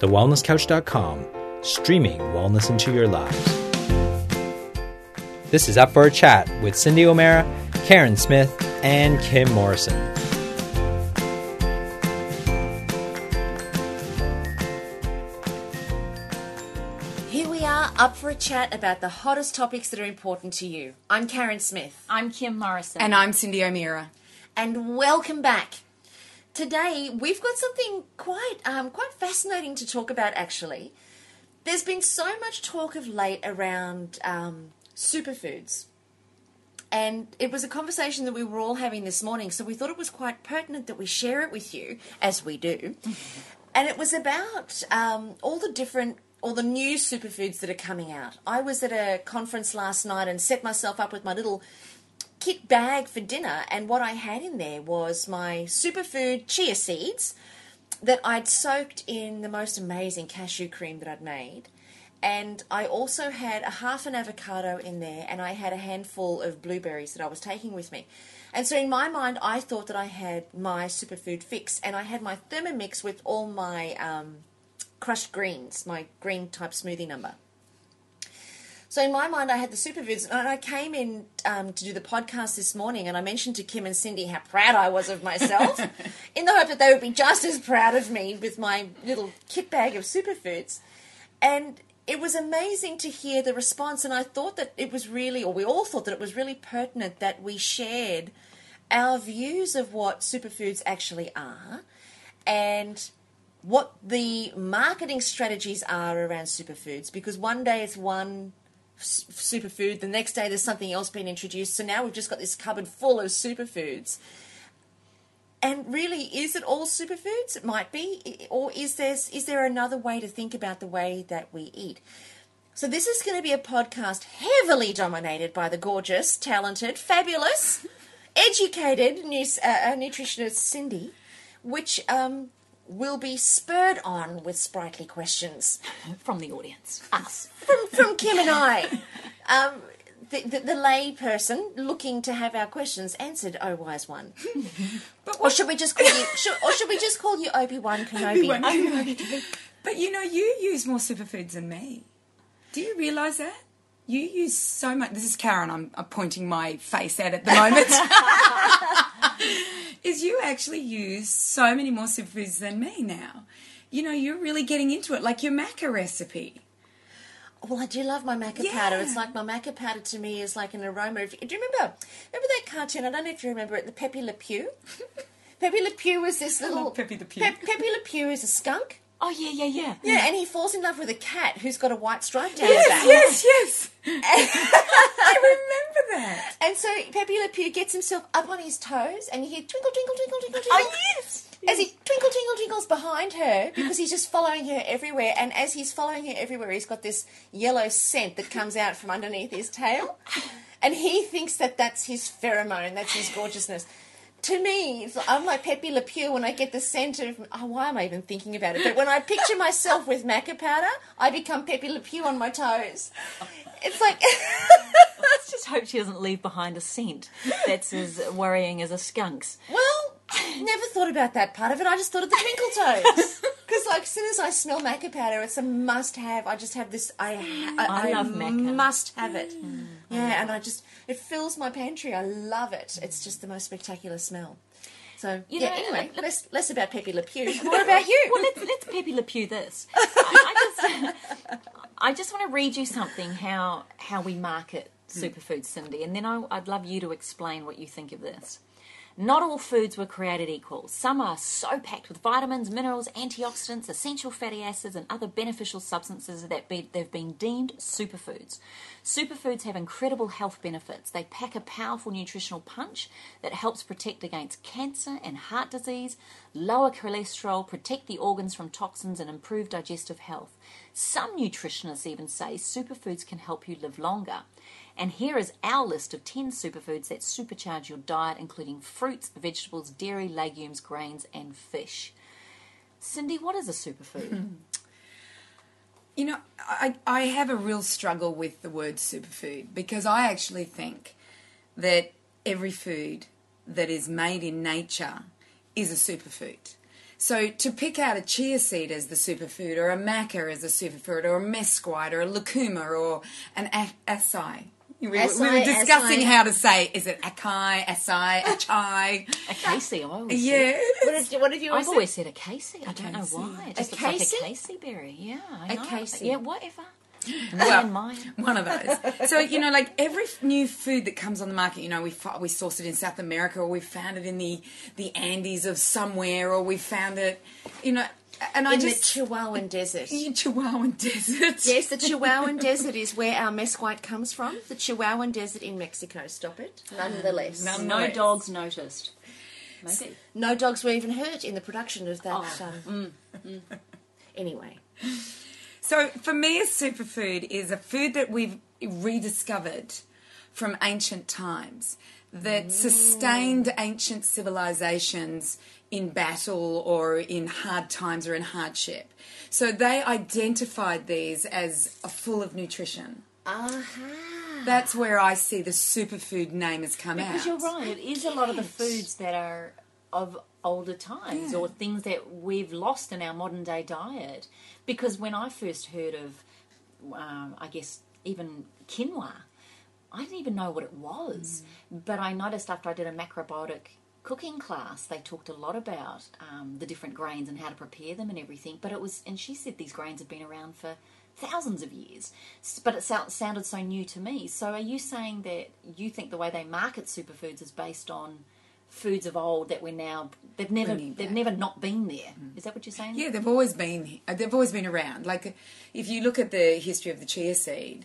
thewellnesscouch.com, streaming wellness into your lives. This is Up for a Chat with Cindy O'Meara, Karen Smith, and Kim Morrison. Here we are, up for a chat about the hottest topics that are important to you. I'm Karen Smith, I'm Kim Morrison. And I'm Cindy O'Meara. and welcome back. Today we've got something quite um, quite fascinating to talk about. Actually, there's been so much talk of late around um, superfoods, and it was a conversation that we were all having this morning. So we thought it was quite pertinent that we share it with you, as we do. and it was about um, all the different all the new superfoods that are coming out. I was at a conference last night and set myself up with my little kit bag for dinner, and what I had in there was my superfood chia seeds that I'd soaked in the most amazing cashew cream that I'd made. And I also had a half an avocado in there, and I had a handful of blueberries that I was taking with me. And so, in my mind, I thought that I had my superfood fix, and I had my Thermomix with all my um, crushed greens, my green type smoothie number. So in my mind, I had the superfoods, and I came in um, to do the podcast this morning, and I mentioned to Kim and Cindy how proud I was of myself, in the hope that they would be just as proud of me with my little kit bag of superfoods. And it was amazing to hear the response, and I thought that it was really, or we all thought that it was really pertinent that we shared our views of what superfoods actually are, and what the marketing strategies are around superfoods because one day it's one superfood, the next day there's something else being introduced. So now we've just got this cupboard full of superfoods. And really, is it all superfoods? It might be, or is there is there another way to think about the way that we eat? So this is going to be a podcast heavily dominated by the gorgeous, talented, fabulous, educated news, uh, uh, nutritionist Cindy, which um, will be spurred on with sprightly questions from the audience, us. from, from Kim and I. Um, the, the, the lay person looking to have our questions answered, oh wise one. or should we just call you? Should, or should we just call you Obi Wan Kenobi? But you know, you use more superfoods than me. Do you realise that? You use so much. This is Karen, I'm, I'm pointing my face at at the moment. Is you actually use so many more superfoods than me now. You know, you're really getting into it, like your maca recipe. Well, I do love my maca Yeah. powder. It's like my maca powder to me is like an aroma. Of, do you remember? Remember that cartoon? I don't know if you remember it. The Pepe Le Pew. Pepe Le Pew was this little. love Pepe Le Pew. Pe- Pepe Le Pew is a skunk. Oh yeah, yeah, yeah. Yeah, and he falls in love with a cat who's got a white stripe down his back. Yes, yes, yes. I remember that. And so Pepe Le Pew gets himself up on his toes, and you hear twinkle, twinkle, twinkle, twinkle, oh, twinkle. Oh, yes. As he twinkle, twinkle, twinkles behind her because he's just following her everywhere. And as he's following her everywhere, he's got this yellow scent that comes out from underneath his tail. And he thinks that that's his pheromone, that's his gorgeousness. To me, I'm like Pepe Le Pew when I get the scent of. Oh, why am I even thinking about it? But when I picture myself with maca powder, I become Pepe Le Pew on my toes. It's like. Let's just hope she doesn't leave behind a scent that's as worrying as a skunk's. Well, never thought about that part of it. I just thought of the twinkle toes. Because, like, as soon as I smell maca powder, it's a must-have. I just have this. I I, I love maca. Must have it. Mm. Yeah, and I just it fills my pantry. I love it. It's just the most spectacular smell. So You yeah. know, anyway, look- less less about Pepe Le Pew. More about you. Well, let's let's Pepe Le Pew this. I, just I just want to read you something how how we market hmm. superfoods, Cindy, and then I, I'd love you to explain what you think of this. Not all foods were created equal. Some are so packed with vitamins, minerals, antioxidants, essential fatty acids, and other beneficial substances that be, they've been deemed superfoods. Superfoods have incredible health benefits. They pack a powerful nutritional punch that helps protect against cancer and heart disease, lower cholesterol, protect the organs from toxins, and improve digestive health. Some nutritionists even say superfoods can help you live longer. And here is our list of 10 superfoods that supercharge your diet, including fruits, vegetables, dairy, legumes, grains, and fish. Cindy, what is a superfood? You know, I, I have a real struggle with the word superfood because I actually think that every food that is made in nature is a superfood. So to pick out a chia seed as the superfood, or a maca as a superfood, or a mesquite, or a lucuma, or an acai. We, were- we were discussing acai. how to say, is it acai, acai, achai? A Casey, I always yeah. What, is, what have you always I've always said a Casey. I don't know why. It A just looks like Casey? a Casey berry. Yeah, I A know. Casey. Yeah, whatever. Well, and mine. One of those. So you know, like every f- new food that comes on the market, you know, we fi- we source it in South America, or we found it in the the Andes of somewhere, or we found it, you know, and I in just the Chihuahuan Desert. in Chihuahuan Desert. Yes, the Chihuahuan Desert is where our mesquite comes from. The Chihuahuan Desert in Mexico. Stop it. Nonetheless. None- No dogs noticed. Maybe. No dogs were even hurt in the production of that. Oh. Um, mm, mm. Anyway. So for me, a superfood is a food that we've rediscovered from ancient times that mm. sustained ancient civilizations in battle or in hard times or in hardship. So they identified these as a full of nutrition. Aha. That's where I see the superfood name has come Because out. you're right, it is a lot of the foods that are of older times Yeah. or things that we've lost in our modern day diet. Because when I first heard of, um, I guess, even quinoa, I didn't even know what it was. But I noticed after I did a macrobiotic cooking class, they talked a lot about um, the different grains and how to prepare them and everything. But it was, and she said these grains have been around for thousands of years. But it sou- sounded so new to me. So are you saying that you think the way they market superfoods is based on foods of old that we're now they've never they've never not been there? Is that what you're saying? Yeah, they've always been. uh, They've always been around. Like, if you look at the history of the chia seed,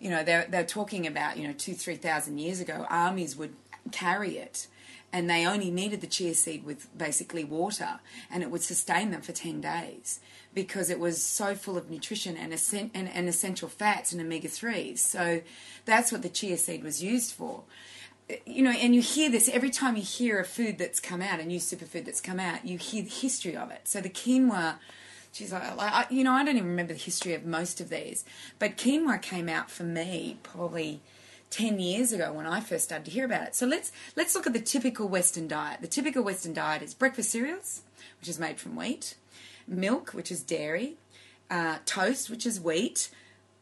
you know they're they're talking about you know two three thousand years ago, armies would carry it, and they only needed the chia seed with basically water, and it would sustain them for ten days because it was so full of nutrition and, and, and essential fats and omega threes. So that's what the chia seed was used for you know, and you hear this every time you hear a food that's come out, a new superfood that's come out, you hear the history of it. So the quinoa, she's like, like you know, I don't even remember the history of most of these, but quinoa came out for me probably. 10 years ago when I first started to hear about it. So let's let's look at the typical western diet. The typical western diet is breakfast cereals, which is made from wheat, milk, which is dairy, uh, toast, which is wheat,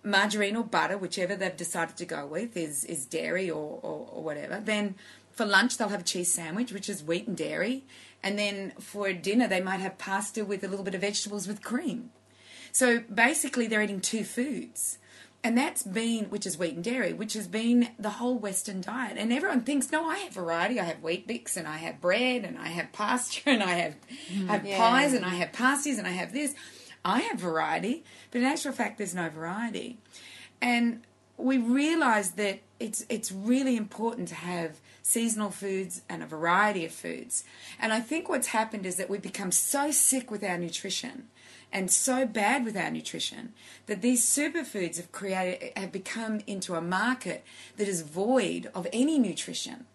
margarine or butter, whichever they've decided to go with, is is dairy or, or, or whatever. Then for lunch they'll have a cheese sandwich, which is wheat and dairy, and then for dinner they might have pasta with a little bit of vegetables with cream. So basically they're eating two foods. And that's been, which is wheat and dairy, which has been the whole Western diet. And everyone thinks, no, I have variety. I have Weet-Bix and I have bread and I have pasture and I have, I have Yeah. pies and I have pasties and I have this. I have variety, but in actual fact, there's no variety. And we realize that it's it's really important to have seasonal foods and a variety of foods. And I think what's happened is that we've become so sick with our nutrition and so bad with our nutrition that these superfoods have created have become into a market that is void of any nutrition.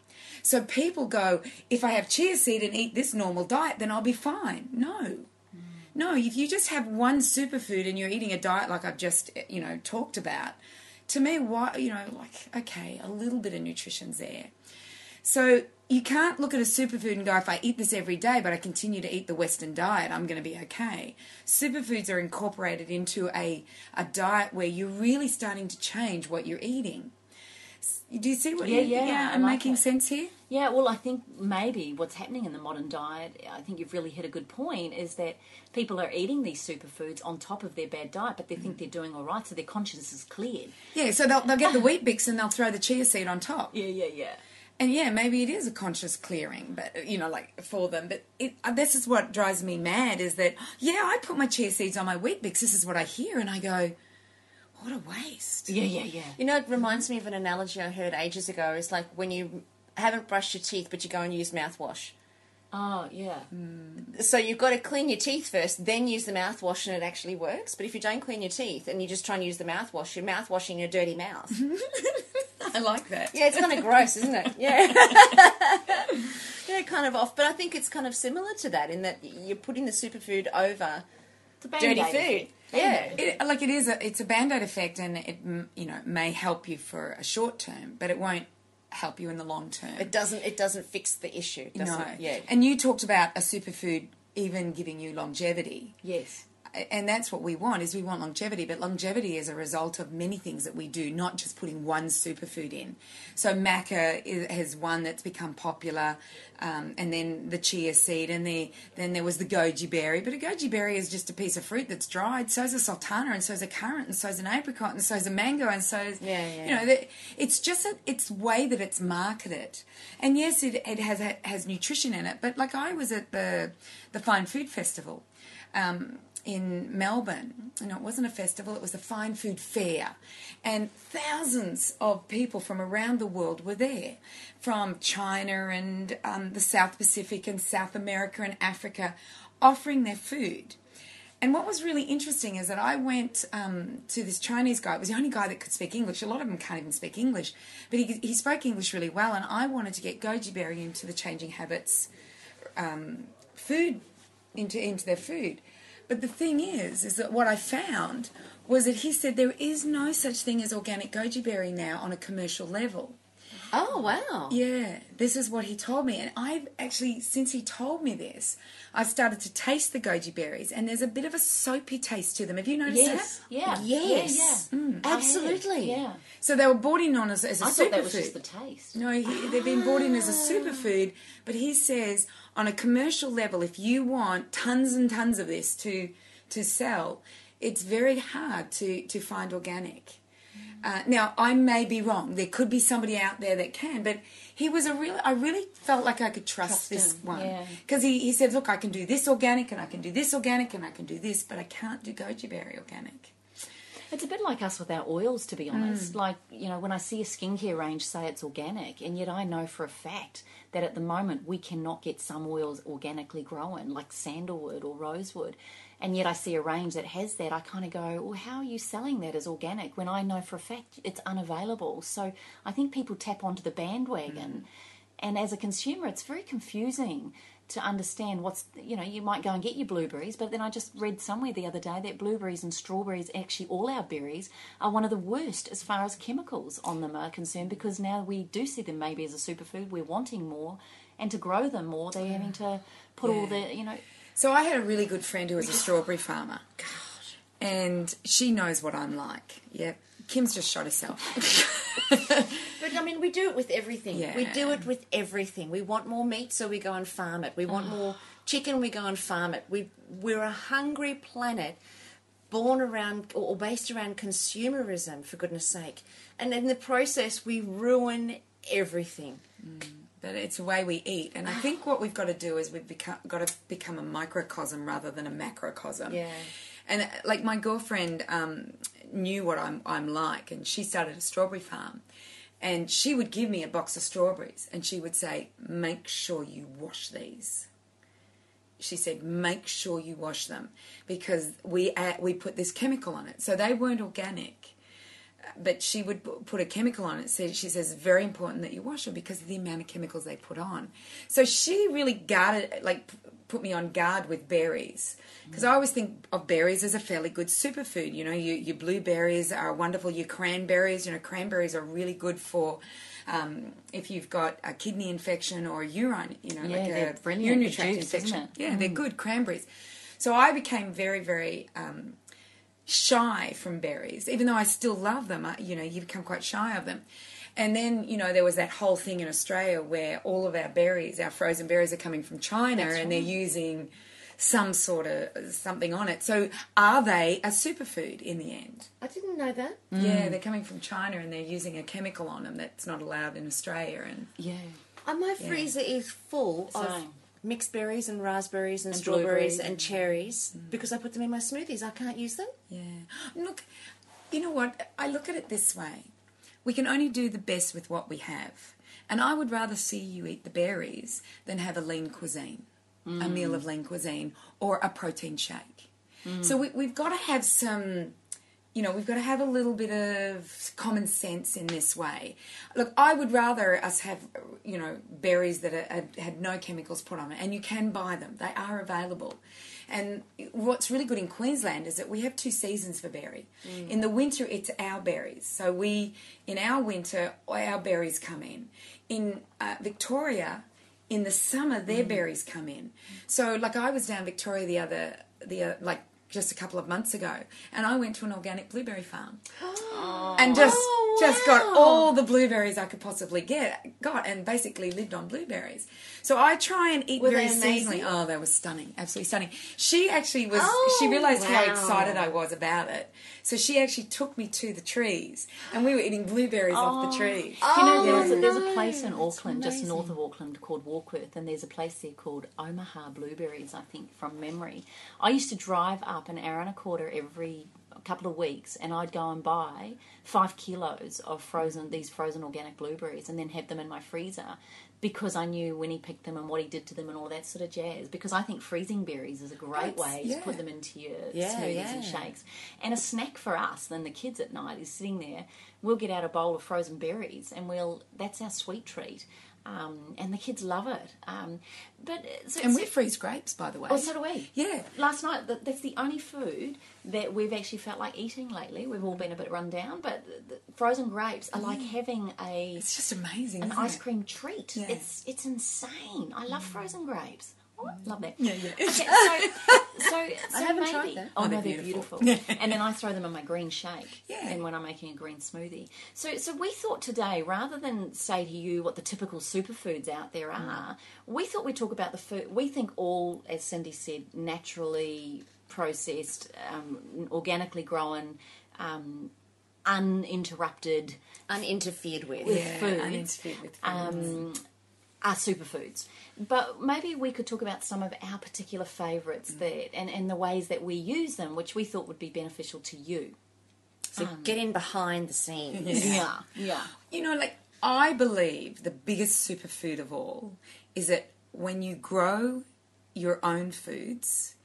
So people go, if I have chia seed and eat this normal diet, then I'll be fine. No. Mm. No, if you just have one superfood and you're eating a diet like I've just, you know, talked about, to me, why, you know, like, okay, a little bit of nutrition's there. So you can't look at a superfood and go, if I eat this every day, but I continue to eat the Western diet, I'm going to be okay. Superfoods are incorporated into a, a diet where you're really starting to change what you're eating. Do you see what Yeah, you, yeah, I I'm like making it. sense here? Yeah, well, I think maybe what's happening in the modern diet, I think you've really hit a good point, is that people are eating these superfoods on top of their bad diet, but they think mm. they're doing all right, so their conscience is cleared. Yeah, so they'll, they'll get the Weet-Bix and they'll throw the chia seed on top. Yeah, yeah, yeah. And yeah, maybe it is a conscious clearing, but you know, like for them. But it, uh, this is what drives me mad: is that yeah, I put my chia seeds on my Weet-Bix. This is what I hear, and I go, what a waste. Yeah, yeah, yeah. You know, it reminds me of an analogy I heard ages ago. It's like when you haven't brushed your teeth, but you go and use mouthwash. Oh, yeah. So you've got to clean your teeth first, then use the mouthwash, and it actually works. But if you don't clean your teeth and you just try and use the mouthwash, you're mouthwashing your dirty mouth. I like that. Yeah, it's kind of gross, isn't it? Yeah. yeah, kind of off. But I think it's kind of similar to that in that you're putting the superfood over It's dirty food. effect. Yeah. It, like it is a it's a band aid effect, and it mm, you know may help you for a short term, but it won't help you in the long term. It doesn't. It doesn't fix the issue. Doesn't no. it? Yeah. And you talked about a superfood even giving you longevity Yes. And that's what we want is we want longevity. But longevity is a result of many things that we do not just putting one superfood in. So maca is, has one that's become popular um, and then the chia seed and the, then there was the goji berry. But a goji berry is just a piece of fruit that's dried. So is a sultana and so is a currant and so is an apricot and so is a mango and so is Yeah, yeah. you know the, it's just a, it's way that it's marketed. And yes it, it has has nutrition in it. But like i was at the the fine food festival um, in Melbourne. Know, it wasn't a festival, it was a fine food fair. And thousands of people from around the world were there, from China and um, the South Pacific and South America and Africa, offering their food. And what was really interesting is that I went um, to this Chinese guy. It was the only guy that could speak English. A lot of them can't even speak English, but he, he spoke English really well. And I wanted to get goji berry into the changing habits um, food into into their food. But the thing is, is that what I found was that he said there is no such thing as organic goji berry now on a commercial level. Oh wow. Yeah, this is what he told me, and I've actually since he told me this, I've started to taste the goji berries, and there's a bit of a soapy taste to them. Have you noticed Yes. that? Yeah. Yes. Yeah. Mm, oh, yeah. Absolutely. Yeah. So they were brought in on as, as a I thought that was superfood. just the taste. No, he, they've been brought in as a superfood, but he says on a commercial level, if you want tons and tons of this to to sell, it's very hard to to find organic. Uh, now, I may be wrong. There could be somebody out there that can, but he was a real. I really felt like I could trust, Trust this him, one yeah. because he, he said, "Look, I can do this organic, and I can do this organic, and I can do this, but I can't do goji berry organic." It's a bit like us with our oils, to be honest. Like, you know, when I see a skincare range say it's organic, and yet I know for a fact that at the moment we cannot get some oils organically grown, like sandalwood or rosewood. And yet I see a range that has that. I kind of go, well, how are you selling that as organic when I know for a fact it's unavailable? So I think people tap onto the bandwagon. Mm. And as a consumer, it's very confusing to understand what's, you know, you might go and get your blueberries, but then I just read somewhere the other day that blueberries and strawberries, actually all our berries, are one of the worst as far as chemicals on them are concerned because now we do see them maybe as a superfood. We're wanting more. And to grow them more, they're having mm. to put all the, you know, So I had a really good friend who was a strawberry farmer. And she knows what I'm like. Yep. Kim's just shot herself. But I mean, we do it with everything. Yeah. We do it with everything. We want more meat, so we go and farm it. We want oh. more chicken, we go and farm it. We we're a hungry planet, born around or or based around consumerism. For goodness sake, and in the process, we ruin everything. Mm. But it's the way we eat. And I think what we've got to do is we've become, got to become a microcosm rather than a macrocosm. Yeah. And uh, like my girlfriend um, knew what I'm, I'm like, and she started a strawberry farm. And she would give me a box of strawberries, and she would say, Make sure you wash these. She said, Make sure you wash them because we, we put this chemical on it. So they weren't organic but she would put a chemical on it. So she says it's very important that you wash them because of the amount of chemicals they put on. So she really guarded, like, put me on guard with berries because I always think of berries as a fairly good superfood. You know, you, your blueberries are wonderful. Your cranberries, you know, cranberries are really good for. Um, if you've got a kidney infection or a urine, you know, Yeah, like a urinary tract juice, infection. Yeah, they're good cranberries. So I became very, very um, shy from berries, even though I still love them. I, you know, you become quite shy of them. And then, you know, there was that whole thing in Australia where all of our berries, our frozen berries, are coming from China and they're using some sort of something on it. So, are they a superfood in the end? I didn't know that. Yeah, they're coming from China and they're using a chemical on them that's not allowed in Australia. And yeah. Uh, my freezer is full of Same. Mixed berries and raspberries and, And strawberries and cherries mm. because I put them in my smoothies. I can't use them. Yeah. Look, you know what? I look at it this way. We can only do the best with what we have. And I would rather see you eat the berries than have a lean cuisine, a meal mm. of lean cuisine, or a protein shake. Mm. So we, we've got to have some, you know, we've got to have a little bit of common sense in this way. Look, I would rather us have, you know, berries that are, are, had no chemicals put on it, and you can buy them. They are available. And what's really good in Queensland is that we have two seasons for berry. In the winter, it's our berries. So we, in our winter, our berries come in. In uh, Victoria, in the summer their berries come in. So like I was down Victoria the other the uh, like just a couple of months ago, and I went to an organic blueberry farm, and just Oh, just got all the blueberries I could possibly get, got, and basically lived on blueberries. So I try and eat Were very seasonally. Oh, they were stunning, absolutely stunning. She actually was. Oh, she realised how excited I was about it, so she actually took me to the trees, and we were eating blueberries off the oh. trees. Do you know, Oh, there's, a, there's a place in Auckland, just north of Auckland, called Warkworth, and there's a place there called Omaha Blueberries, I think, from memory. I used to drive up an hour and a quarter every couple of weeks, and I'd go and buy five kilos of frozen these frozen organic blueberries, and then have them in my freezer. Because I knew when he picked them and what he did to them and all that sort of jazz. Because I think freezing berries is a great That's- way yeah. to put them into your Yeah, smoothies yeah. and shakes. And a snack for us, then the kids at night is sitting there. We'll get out a bowl of frozen berries, and we'll that's our sweet treat. Um, and the kids love it. Um, but uh, so, And so- we freeze grapes, by the way. Oh, so do we. Yeah. Last night, th- that's the only food that we've actually felt like eating lately. We've all been a bit run down, but the, the frozen grapes are like having a It's just amazing. an ice cream treat. Yeah. It's it's insane. I love frozen grapes. Love that. Yeah, yeah. Okay, so, so, so haven't maybe, tried that. Oh, Oh, no, they're they're beautiful. beautiful. and then I throw them in my green shake. Yeah. And when I'm making a green smoothie. So, so we thought today, rather than say to you what the typical superfoods out there Mm. are, we thought we'd talk about the food. We think all, as Cindy said, naturally processed, um, organically grown, um, uninterrupted Uninterfered with. Yeah, foods, uninterfered with foods. um, are superfoods. But maybe we could talk about some of our particular favourites Mm. that and, and the ways that we use them, which we thought would be beneficial to you. So get in behind the scenes. Yeah, yeah. You know, like I believe the biggest superfood of all is that when you grow your own foods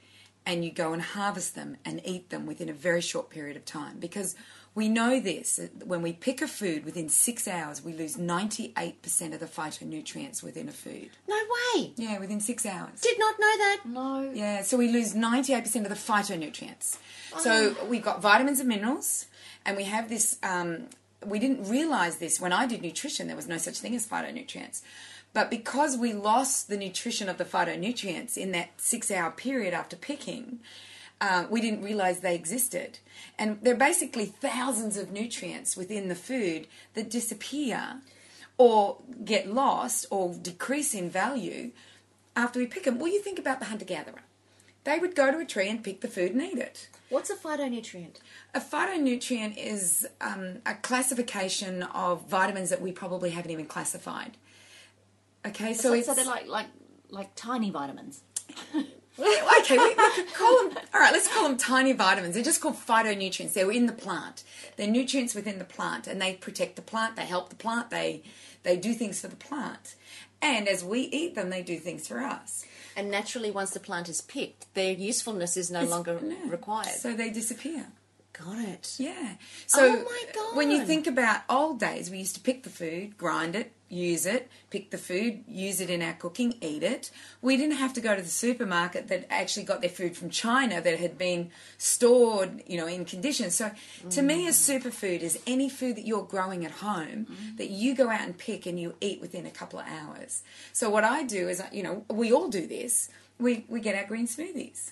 and you go and harvest them and eat them within a very short period of time. Because we know this when we pick a food within six hours, we lose 98% of the phytonutrients within a food. No way. Yeah, within six hours. Did not know that. No. Yeah, so we lose 98% of the phytonutrients. So we've got vitamins and minerals, and we have this. Um, we didn't realize this when I did nutrition, there was no such thing as phytonutrients. But because we lost the nutrition of the phytonutrients in that six hour period after picking, uh, we didn't realize they existed. And there are basically thousands of nutrients within the food that disappear or get lost or decrease in value after we pick them. Well, you think about the hunter gatherer. They would go to a tree and pick the food and eat it. What's a phytonutrient? A phytonutrient is um, a classification of vitamins that we probably haven't even classified. Okay, so, So, it's so they're like like like tiny vitamins. okay, we, we could call them. All right, let's call them tiny vitamins. They're just called phytonutrients. They're in the plant. They're nutrients within the plant, and they protect the plant. They help the plant. They they do things for the plant, and as we eat them, they do things for us. And naturally, once the plant is picked, their usefulness is no longer Yeah. required. So they disappear. Got it. Yeah. So Oh my God. when you think about old days, we used to pick the food, grind it, use it, pick the food, use it in our cooking, eat it. We didn't have to go to the supermarket that actually got their food from China that had been stored, you know, in conditions. So to me, a mm. superfood is any food that you're growing at home mm. that you go out and pick and you eat within a couple of hours. So what I do is, you know, we all do this. We we get our green smoothies.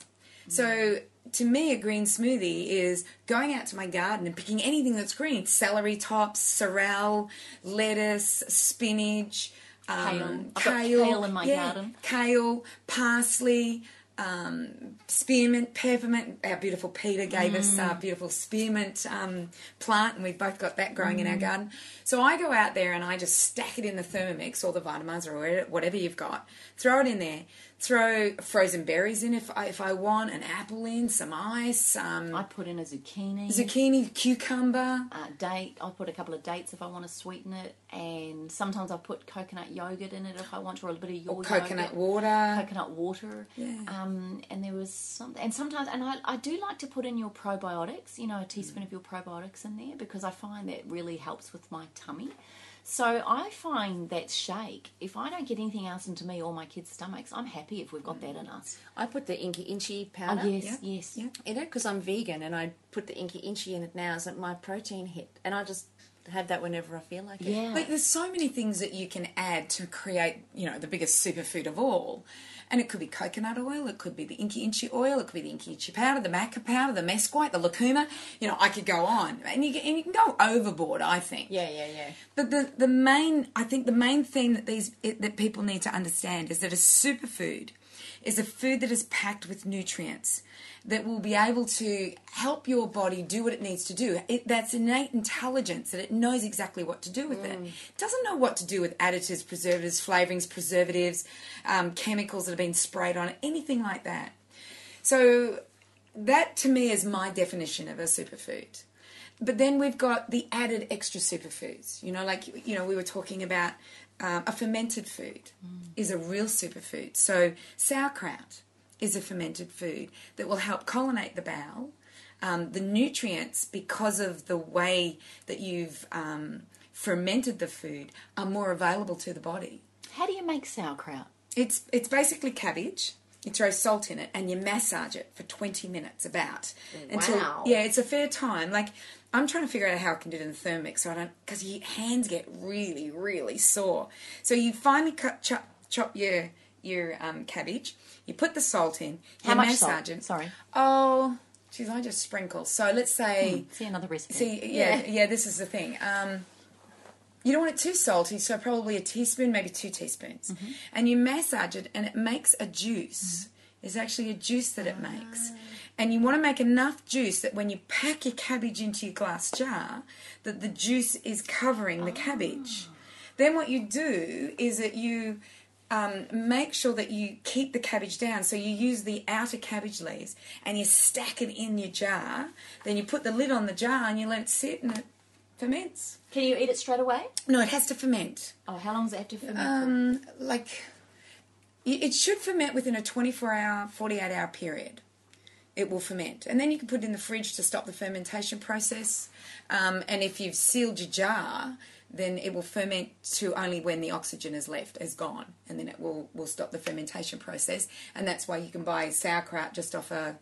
Mm. So to me, a green smoothie is going out to my garden and picking anything that's green: celery tops, sorrel, lettuce, spinach, Kale. um, I've got kale in my garden. Kale, parsley. Um, spearmint, peppermint. Our beautiful Peter gave us Mm. our beautiful spearmint um, plant, and we've both got that growing in Mm. our garden. So I go out there and I just stack it in the Thermomix or the Vitamix or whatever you've got. Throw it in there. Throw frozen berries in if I, if I want, an apple in, some ice, um, I put in a zucchini. zucchini, cucumber. uh, date. I put a couple of dates if I want to sweeten it, and sometimes I put coconut yogurt in it if I want, to, or a little bit of your Or coconut yogurt. water. coconut water. Yeah. Um, and there was something, and sometimes, and I, I do like to put in your probiotics. You know, a teaspoon of your probiotics in there because I find that really helps with my tummy. So I find that shake. If I don't get anything else into me or my kids' stomachs, I'm happy if we've got that in us. I put the Inca Inchi Oh powder yes, yeah, yes. yeah. in it because I'm vegan and I put the Inca Inchi in it now as my protein hit. And I just have that whenever I feel like it. Yeah. Like there's so many things that you can add to create, you know, the biggest superfood of all. And it could be coconut oil, it could be the inca inchi oil, it could be the inca inchi powder, the maca powder, the mesquite, the lucuma. You know, I could go on, and you, can- and you can go overboard. I think. Yeah, yeah, yeah. But the the main, I think, the main thing that these it, that people need to understand is that a superfood is a food that is packed with nutrients that will be able to help your body do what it needs to do. It, that's innate intelligence that it knows exactly what to do with it. It doesn't know what to do with additives, preservatives, flavorings, preservatives, um, chemicals that have been sprayed on it, anything like that. So that to me is my definition of a superfood. But then we've got the added extra superfoods. You know, like you know, we were talking about um, a fermented food is a real superfood. So sauerkraut is a fermented food that will help colonate the bowel. Um, the nutrients, because of the way that you've um, fermented the food, are more available to the body. How do you make sauerkraut? It's it's basically cabbage. You throw salt in it and you massage it for twenty minutes about until Wow. yeah, it's a fair time. Like I'm trying to figure out how I can do it in the thermix so I don't because your hands get really really sore. So you finally cut chop chop your your um, cabbage. You put the salt in. How much massage salt? it. Sorry. Oh, geez, I just sprinkle. So let's say. See another recipe. See, yeah, yeah, this is the thing. Um, you don't want it too salty, so probably a teaspoon, maybe two teaspoons. And you massage it, and it makes a juice. It's actually a juice that it makes. And you want to make enough juice that when you pack your cabbage into your glass jar, that the juice is covering the cabbage. Then what you do is that you um, make sure that you keep the cabbage down. So you use the outer cabbage leaves and you stack it in your jar. Then you put the lid on the jar and you let it sit and it ferments. Can you eat it straight away? No, it has to ferment. Oh, how long does it have to ferment? Um, like it should ferment within a 24 hour, 48 hour period. It will ferment, and then you can put it in the fridge to stop the fermentation process. Um, and if you've sealed your jar, then it will ferment to only when the oxygen is left, is gone, and then it will will stop the fermentation process. And that's why you can buy sauerkraut just off a.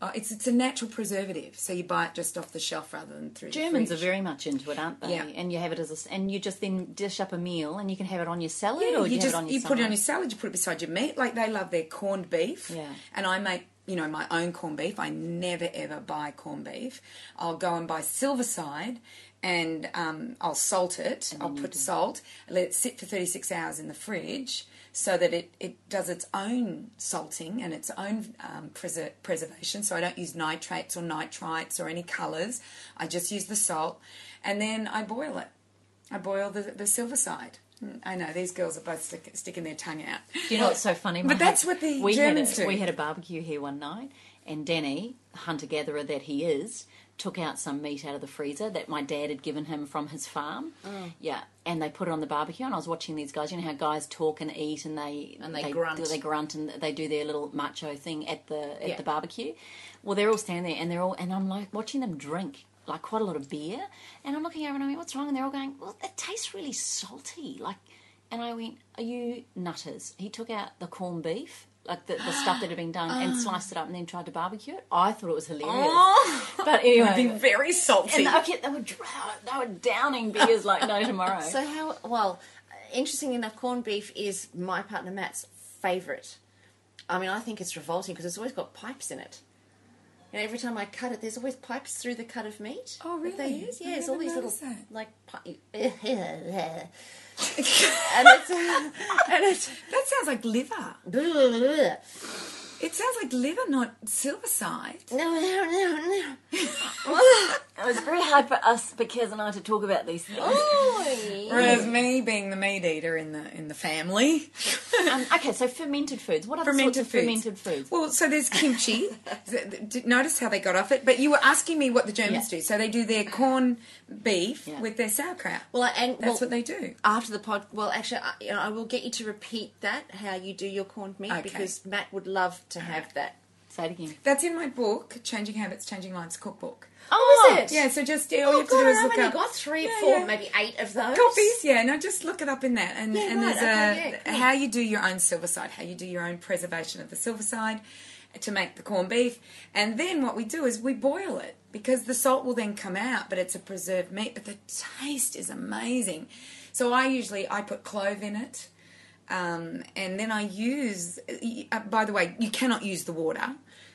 Uh, it's it's a natural preservative, so you buy it just off the shelf rather than through. Germans are very much into it, aren't they? Yeah. And you have it as a, and you just then dish up a meal, and you can have it on your salad, Yeah, or you you, just have it on your you put it on your salad. You put it beside your meat. Like they love their corned beef. Yeah. And I make you know my own corned beef. I never ever buy corned beef. I'll go and buy Silverside, and um, I'll salt it. I'll put salt. Let it sit for thirty six hours in the fridge. So that it, it does its own salting and its own um, preser- preservation. So I don't use nitrates or nitrites or any colours. I just use the salt, and then I boil it. I boil the, the silver side. Mm, I know these girls are both stick, sticking their tongue out. Do you know what's so funny? But that's what the we Germans had a, do. We had a barbecue here one night, and Danny, hunter gatherer that he is, took out some meat out of the freezer that my dad had given him from his farm. Oh. Yeah, and they put it on the barbecue, and I was watching these guys. You know how guys talk and eat, and they And they grunt. they grunt, and they do their little macho thing at the at Yeah. the barbecue. Well, they're all standing there, and they're all, and I'm like watching them drink. Like quite a lot of beer, and I'm looking over and I mean, "What's wrong?" And they're all going, "Well, it tastes really salty." Like, and I went, "Are you nutters?" He took out the corned beef, like the, the stuff that had been done, and oh. sliced it up, and then tried to barbecue it. I thought it was hilarious. Oh. But it would Be anyway, very salty. and okay, they were they were downing beers like no tomorrow. So how? Well, interesting enough, corned beef is my partner Matt's favourite. I mean, I think it's revolting because it's always got pipes in it. Know, every time I cut it, there's always pipes through the cut of meat. Oh, that They really? use. Yeah, it's all these little that. like. And it's and it's. that sounds like liver. It sounds like liver, not silver side. No, no, no, no. it was very hard for us because and I to talk about these things. Oh, Whereas me being the meat eater in the in the family. Um, okay, so fermented foods. What other Fermented sorts of foods. fermented foods? Well, so there's kimchi. Notice how they got off it. But you were asking me what the Germans Yeah. do. So they do their corn beef Yeah. with their sauerkraut. Well, and That's well, what they do. after the pod. Well, actually, I, you know, I will get you to repeat that how you do your corned meat Okay. because Matt would love to have that. Say it again. That's in my book, Changing Habits, Changing Lives cookbook. Oh, is it? Yeah, so just yeah, all you Oh have to do God, is I've look only up got three, Yeah, four, yeah. maybe eight of those. copies. Yeah, no, just look it up in that, and Yeah, and right, there's a okay, yeah, cool. how you do your own silver side, how you do your own preservation of the silver side, to make the corned beef. And then what we do is we boil it because the salt will then come out, but it's a preserved meat. But the taste is amazing. So I usually I put clove in it, um, and then I use. Uh, by the way, you cannot use the water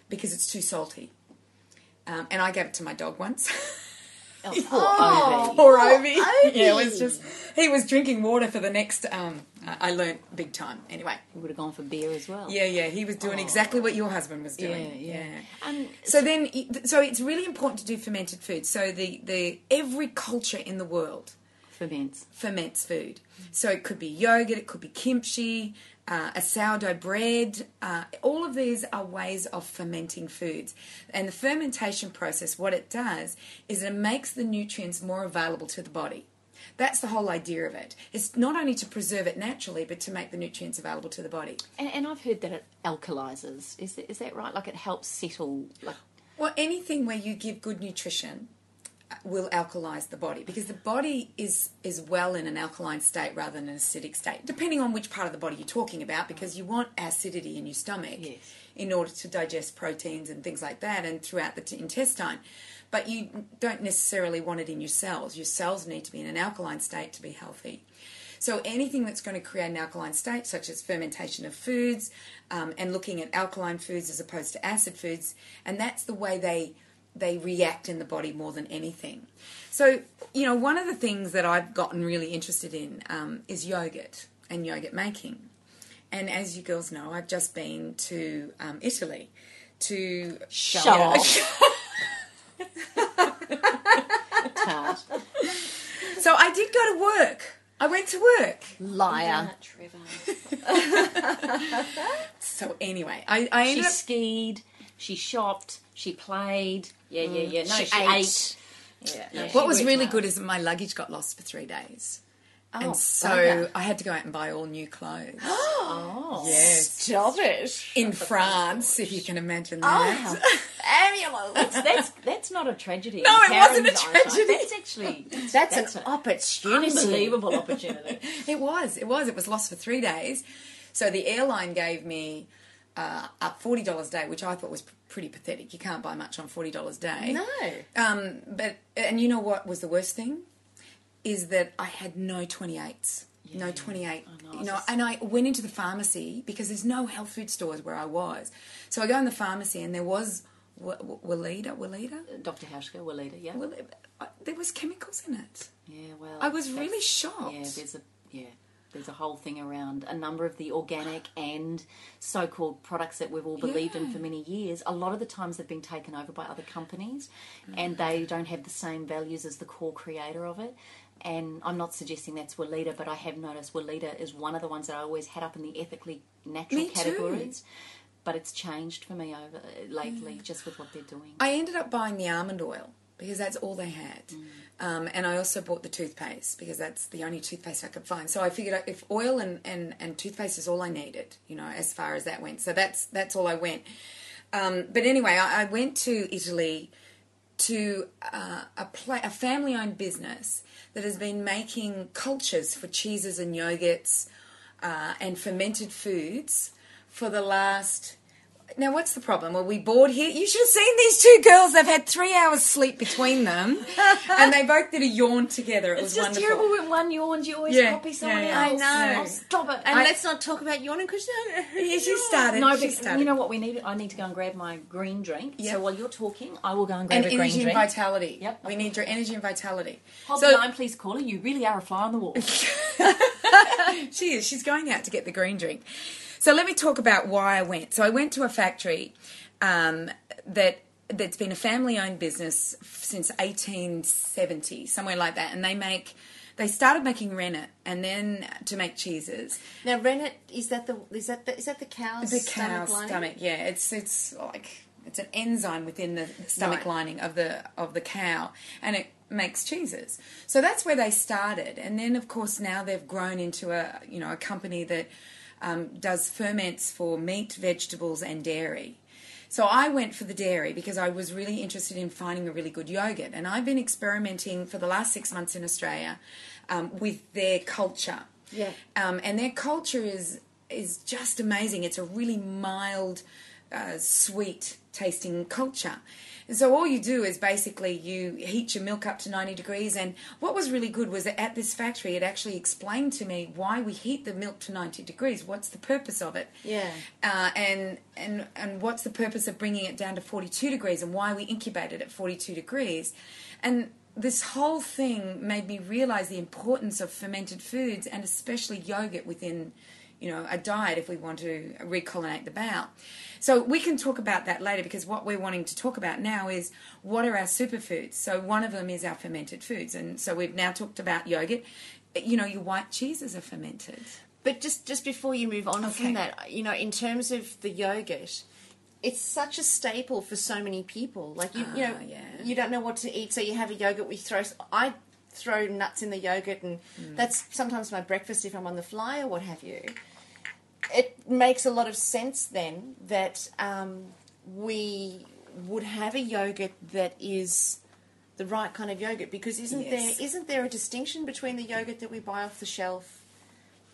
because it's too salty. Um, and I gave it to my dog once. Oh, Oh. Poor Oh, Obi. Obi. Yeah, it was just he was drinking water for the next. Um, I learnt big time. Anyway, He would have gone for beer as well. yeah, yeah, he was doing exactly what your husband was doing. Yeah, yeah. And So then, so it's really important to do fermented food. So the the every culture in the world ferments. ferments food. So it could be yogurt, it could be kimchi, uh, a sourdough bread. Uh, all of these are ways of fermenting foods. And the fermentation process, what it does is it makes the nutrients more available to the body. That's the whole idea of it. It's not only to preserve it naturally, but to make the nutrients available to the body. And, and I've heard that it alkalizes. Is that, is that right? Like it helps settle. Like Well, anything where you give good nutrition will alkalize the body because the body is is well in an alkaline state rather than an acidic state, depending on which part of the body you're talking about. Because you want acidity in your stomach Yes. in order to digest proteins and things like that, and throughout the t- intestine. But you don't necessarily want it in your cells. Your cells need to be in an alkaline state to be healthy. So anything that's going to create an alkaline state, such as fermentation of foods, um, and looking at alkaline foods as opposed to acid foods, and that's the way they they react in the body more than anything. So you know, one of the things that I've gotten really interested in um, is yogurt and yogurt making. And as you girls know, I've just been to um, Italy to Show Yeah. off. Tart. So I did go to work. I went to work. Liar. So anyway, I, I She ended up skied. She shopped. She played. Yeah, yeah, yeah. No, She she, ate. ate. Yeah, yeah, What she was really hard. good is my luggage got lost for three days. Oh, and so bugger. I had to go out and buy all new clothes. Oh. yes. Stop it. In France, if you can imagine that. Oh, that. ambulance. That's that's not a tragedy. No, it wasn't a tragedy. That's actually that's, That's, that's an an opportunity. unbelievable opportunity. It was. It was. It was lost for three days. So the airline gave me uh, up forty dollars a day, which I thought was p- pretty pathetic. You can't buy much on forty dollars a day. No. Um, but and you know what was the worst thing is that I had no twenty eights. No Yeah. twenty eight. I know, You know, just- and I went into the pharmacy because there's no health food stores where I was. So I go in the pharmacy and there was Wa- Wa- Weleda, Weleda. Dr. Hauschka, Weleda, yeah. Well, uh, there was chemicals in it. yeah, well. I was really shocked. Yeah, there's a yeah, there's a whole thing around a number of the organic and so-called products that we've all believed in for many years. A lot of the times they've been taken over by other companies, Mm. and they don't have the same values as the core creator of it. And I'm not suggesting that's Weleda, but I have noticed Weleda is one of the ones that I always had up in the ethically natural Me too. categories. But it's changed for me over lately, just with what they're doing. I ended up buying the almond oil because that's all they had. Um, and I also bought the toothpaste because that's the only toothpaste I could find. So I figured if oil and, and, and toothpaste is all I needed, you know, as far as that went. So that's that's all I went. Um, but anyway, I, I went to Italy to uh, a, pla a family owned business that has been making cultures for cheeses and yogurts uh, and fermented foods for the last. Now, what's the problem? Well, we bored here. You should have seen these two girls. They've had three hours sleep between them, and they both did a yawn together. It It's was just wonderful. terrible when one yawns, you always Yeah, copy someone yeah, else. I know. Oh, stop it. And I- let's not talk about yawning because Yeah, she started. No, she started. you know what we need? I need to go and grab my green drink. Yeah. So while you're talking, I will go and grab and a green drink. energy and vitality. Yep. We need your energy and vitality. Hold So- the line, please, caller. You really are a fly on the wall. She is. She's going out to get the green drink. So let me talk about why I went. So I went to a factory um, that that's been a family-owned business since 1870, somewhere like that, and they make. They started making rennet and then to make cheeses. now rennet is that the is that the, is that the cow's The stomach lining? stomach, yeah, it's it's like it's an enzyme within the stomach Right. lining of the of the cow, and it makes cheeses. So that's where they started, and then of course now they've grown into a you know a company that um, does ferments for meat, vegetables, and dairy. So I went for the dairy because I was really interested in finding a really good yogurt, and I've been experimenting for the last six months in Australia um, with their culture. Yeah. Um, and their culture is is just amazing. It's a really mild uh, sweet tasting culture. And so all you do is basically you heat your milk up to 90 degrees. And what was really good was that at this factory, it actually explained to me why we heat the milk to 90 degrees. What's the purpose of it? Yeah. Uh, and, and, and what's the purpose of bringing it down to 42 degrees and why we incubate it at 42 degrees. And this whole thing made me realize the importance of fermented foods and especially yogurt within you know a diet if we want to recolonate the bowel so we can talk about that later because what we're wanting to talk about now is what are our superfoods so one of them is our fermented foods and so we've now talked about yogurt you know your white cheeses are fermented But just just before you move on Okay. from that, you know, in terms of the yogurt, it's such a staple for so many people. Like you, you know, Ah, yeah. you don't know what to eat, so you have a yogurt. We throw. I throw nuts in the yogurt, and Hmm. that's sometimes my breakfast if I'm on the fly or what have you. It makes a lot of sense then that um, we would have a yogurt that is the right kind of yogurt because isn't Yes. there isn't there a distinction between the yogurt that we buy off the shelf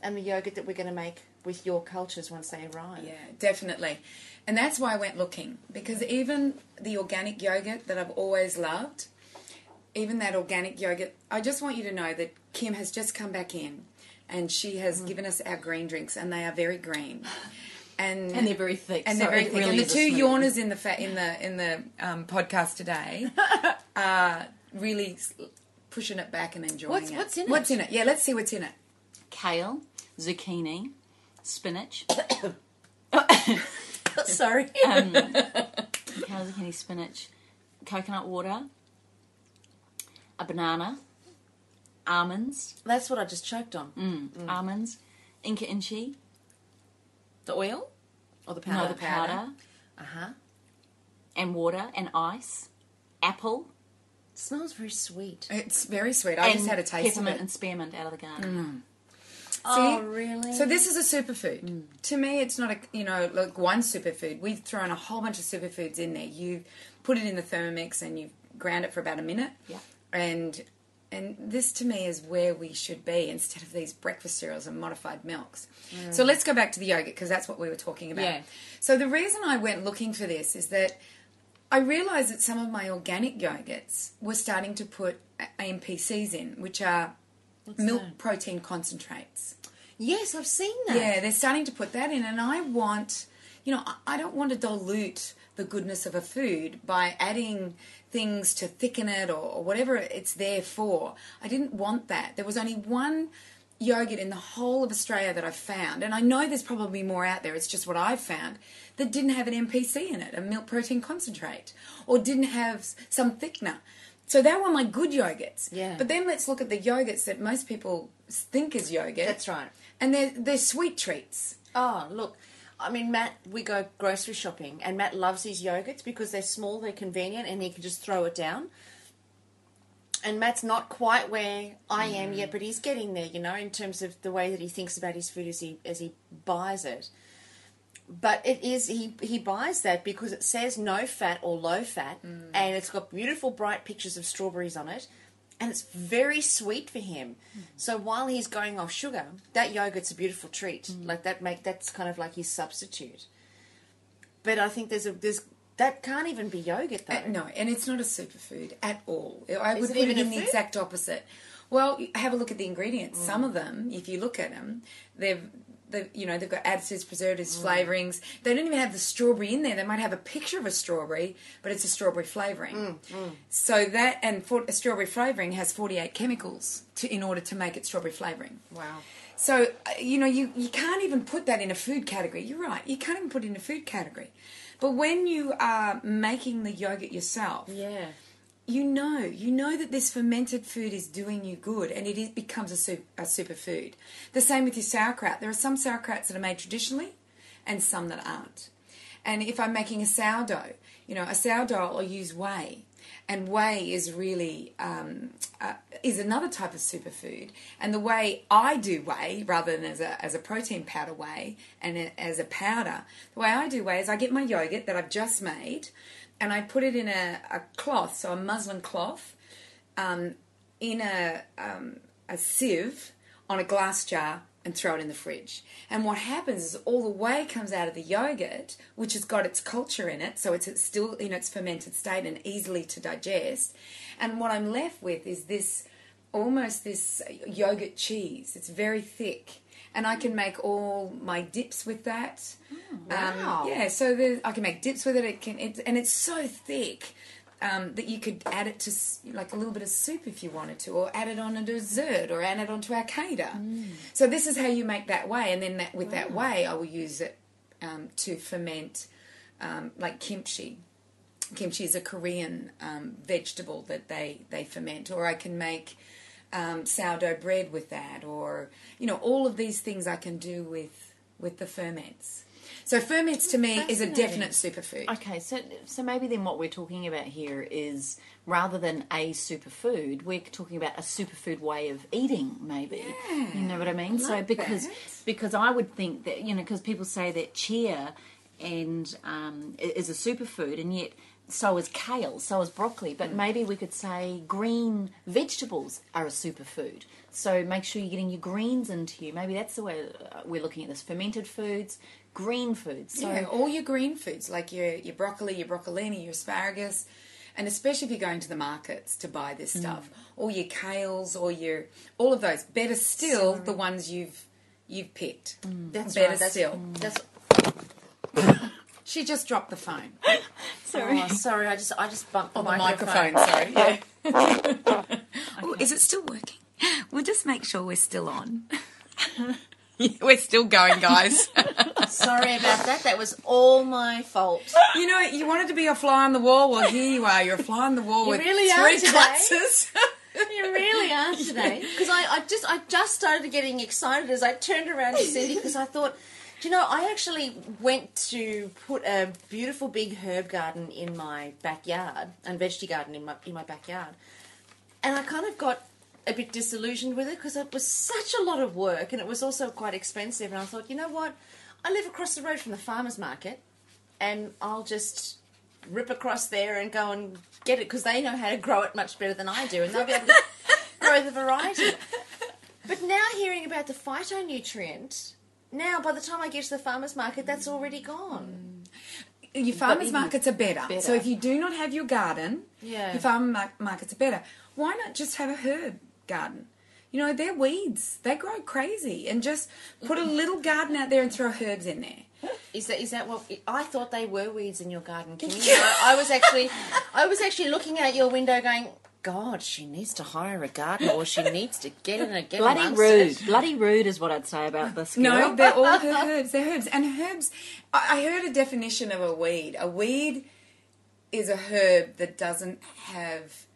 and the yogurt that we're going to make with your cultures once they arrive. Yeah, definitely. And that's why I went looking because even the organic yogurt that I've always loved, even that organic yogurt, I just want you to know that Kim has just come back in and she has Mm. given us our green drinks and they are very green. And, And they're very thick, And so they're very thick. really and the two yawners in the fa- in the in the um, podcast today are really pushing it back and enjoying What's- it. what's in it? What's in it? Yeah, let's see what's in it. Kale, zucchini, spinach, Sorry. um, kale, zucchini, spinach, coconut water, a banana, almonds, That's what I just choked on. Mm. almonds, Inca inchi, The oil or the powder? no, powder? the powder, Uh huh. and water and ice, apple, Smells very sweet. It's very sweet. I and just had a taste of peppermint it. and spearmint out of the garden. Oh, See? really? So this is a superfood. To me, it's not a you know like one superfood. We've thrown a whole bunch of superfoods in there. You put it in the Thermomix and you ground it for about a minute. Yeah. And and this to me is where we should be instead of these breakfast cereals and modified milks. Mm. So let's go back to the yogurt because that's what we were talking about. Yeah. So the reason I went looking for this is that I realised that some of my organic yogurts were starting to put AMPCs in, which are milk that? protein concentrates. yes, I've seen that. Yeah, they're starting to put that in, and I want, you know, I don't want to dilute the goodness of a food by adding things to thicken it or, or whatever it's there for. I didn't want that. There was only one yogurt in the whole of Australia that I've found, and I know there's probably more out there, it's just what I've found, that didn't have an MPC in it, a milk protein concentrate, or didn't have some thickener. So they were my good yogurts. Yeah. But then let's look at the yogurts that most people think is yogurt. That's right. And they're, they're sweet treats. Oh, look. I mean, Matt, we go grocery shopping, and Matt loves his yogurts because they're small, they're convenient, and he can just throw it down. And Matt's not quite where I am mm. yet, but he's getting there, you know, in terms of the way that he thinks about his food as he as he buys it. But it is he he buys that because it says no fat or low fat, mm. and it's got beautiful bright pictures of strawberries on it, and it's very sweet for him. So while he's going off sugar, that yogurt's a beautiful treat. Like that make that's kind of like his substitute. But I think there's a there's that can't even be yogurt though. Uh, no, and it's not a superfood at all. I would put it in the exact opposite. Well, have a look at the ingredients. Some of them, if you look at them, they've, they've you know they've got additives, preservatives, mm. flavorings. They don't even have the strawberry in there. They might have a picture of a strawberry, but it's a strawberry flavoring. Mm, mm. So that and for, a strawberry flavoring has forty eight chemicals to in order to make it strawberry flavoring. Wow. So uh, you know you you can't even put that in a food category. You're right. You can't even put it in a food category. But when you are making the yogurt yourself, Yeah. You know, you know that this fermented food is doing you good, and it is, becomes a, su- a superfood. The same with your sauerkraut. There are some sauerkrauts that are made traditionally, and some that aren't. And if I'm making a sourdough, you know, a sourdough I'll use whey, and whey is really um, uh, is another type of superfood. And the way I do whey, rather than as a as a protein powder whey and a, as a powder, the way I do whey is I get my yogurt that I've just made, and I put it in a, a cloth, so a muslin cloth, um, in a um, a sieve on a glass jar and throw it in the fridge. And what happens is all the whey comes out of the yogurt, which has got its culture in it, so it's still in its fermented state and easily to digest. And what I'm left with is this almost this yogurt cheese. It's very thick. And I can make all my dips with that. wow. Um, yeah, so the, I can make dips with it. It can, it, and it's so thick um, that you could add it to like a little bit of soup if you wanted to, or add it on a dessert, or add it onto our cater. So this is how you make that whey, and then that, with that whey, I will use it um, to ferment um, like kimchi. Kimchi is a Korean um, vegetable that they they ferment, or I can make um, sourdough bread with that, or you know all of these things I can do with with the ferments. So ferments to me is a definite superfood. Okay, so so maybe then what we're talking about here is rather than a superfood, we're talking about a superfood way of eating. Maybe you know what I mean. so like because that. because I would think that you know because people say that chia and um, is a superfood, and yet so is kale, so is broccoli. But mm. maybe we could say green vegetables are a superfood. So make sure you're getting your greens into you. Maybe that's the way uh, we're looking at this: fermented foods, green foods. So yeah, all your green foods like your your broccoli, your broccolini, your asparagus, and especially if you're going to the markets to buy this mm. stuff, all your kales, or your all of those. Better still, the ones you've you've picked. Mm. That's Better right. That's, still. That's, She just dropped the phone. sorry. oh, sorry, I just I just bumped oh, the, On the microphone. microphone, sorry. Yeah. oh, is it still working? We'll just make sure we're still on. Yeah, we're still going, guys. Sorry about that. That was all my fault. you know, you wanted to be a fly on the wall. Well, here you are. You're a fly on the wall You with really are three today. You really are today. Because I, I just I just started getting excited as I turned around to Cindy because I thought, do you know, I actually went to put a beautiful big herb garden in my backyard and veggie garden in my in my backyard, and I kind of got a bit disillusioned with it because it was such a lot of work and it was also quite expensive. And I thought, you know what, I live across the road from the farmers market, and I'll just rip across there and go and get it because they know how to grow it much better than I do, and they'll be able to grow the variety. But now hearing about the phytonutrient, now by the time I get to the farmers market, that's already gone. Mm. Your farmers markets are better. better. So if you do not have your garden, Yeah. your farmer mar- markets are better. Why not just have a herb garden? You know, they're weeds. They grow crazy. And just put a little garden out there and throw herbs in there. Is that is that what I thought they were weeds in your garden, Kimmy? I, I was actually I was actually looking out your window, going, God, she needs to hire a gardener, or she needs to get in and get Bloody amongst rude. it. Bloody rude is what I'd say about this. No, they're all her herbs. They're herbs. And herbs, I I heard a definition of a weed. A weed is a herb that doesn't have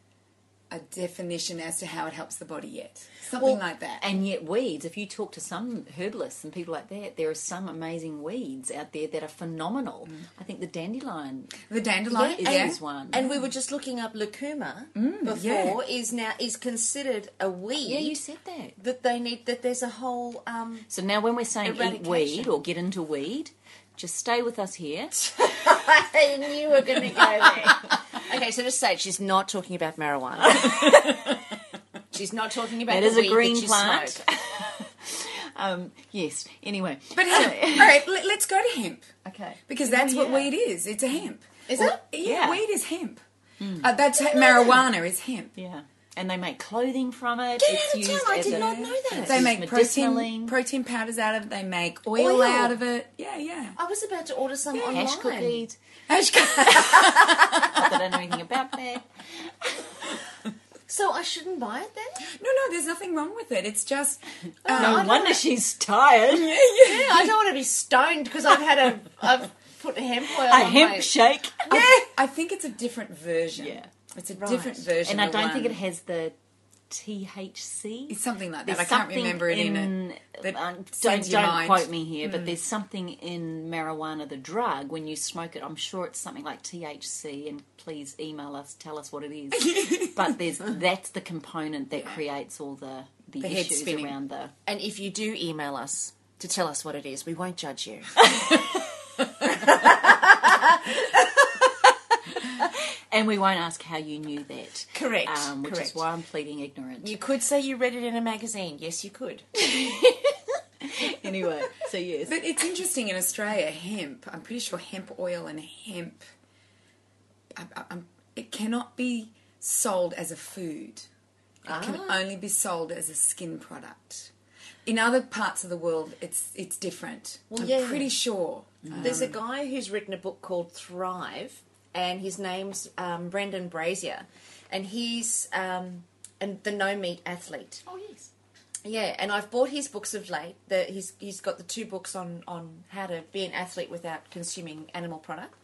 a definition as to how it helps the body yet. Something Well, like that. And yet, weeds, if you talk to some herbalists and people like that, there are some amazing weeds out there that are phenomenal. I think the dandelion The dandelion is, yeah. is one. And we were just looking up lucuma before yeah. is now is considered a weed. yeah, you said that. that they need that there's a whole um So now when we're saying eat weed or get into weed, just stay with us here. I knew we were going to go there. okay, so just say it. She's not talking about marijuana. She's not talking about the is a green plant. Um, yes, anyway. But hemp. all right, let, us go to hemp. Okay. Because that's what yeah. weed is. It's a hemp. Is it? Yeah, Yeah. weed is hemp. Uh, that's marijuana is hemp. Yeah. And they make clothing from it. Get it's out of used town, I did a, not know that. They make protein protein powders out of it. They make oil, Oil. out of it. Yeah, yeah. I was about to order some online. hash cookies. Ash- I don't know anything about that. So I shouldn't buy it then? no, no, there's nothing wrong with it. It's just um, No wonder she's tired. yeah, yeah. Yeah, I don't want to be stoned because I've had a I've put hemp oil A on hemp my shake. I, I think it's a different version. Yeah. It's a Right. different version. And I don't think it has the THC. It's something like that. There's I can't remember it in, it. that uh, don't don't mind- quote me here, but there's something in marijuana, the drug, when you smoke it. I'm sure it's something like THC, and please email us, tell us what it is. but there's that's the component that creates all the the, The head issues spinning. around the. And if you do email us to tell us what it is, we won't judge you. And we won't ask how you knew that. Correct, Um, which correct. is why I'm pleading ignorant. You could say you read it in a magazine. Yes, you could. anyway, so yes. But it's interesting in Australia, hemp. I'm pretty sure hemp oil and hemp. I, I, I'm- it cannot be sold as a food. It can Ah. only be sold as a skin product. In other parts of the world, it's it's different. Well, I'm yeah. pretty sure. There's a guy who's written a book called Thrive, and his name's um, Brendan Brazier, and he's um, and the no meat athlete. oh yes. Yeah, and I've bought his books of late. The, he's he's got the two books on on how to be an athlete without consuming animal product,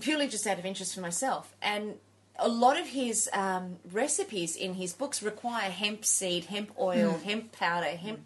purely just out of interest for myself. And a lot of his um, recipes in his books require hemp seed, hemp oil, hemp powder, hemp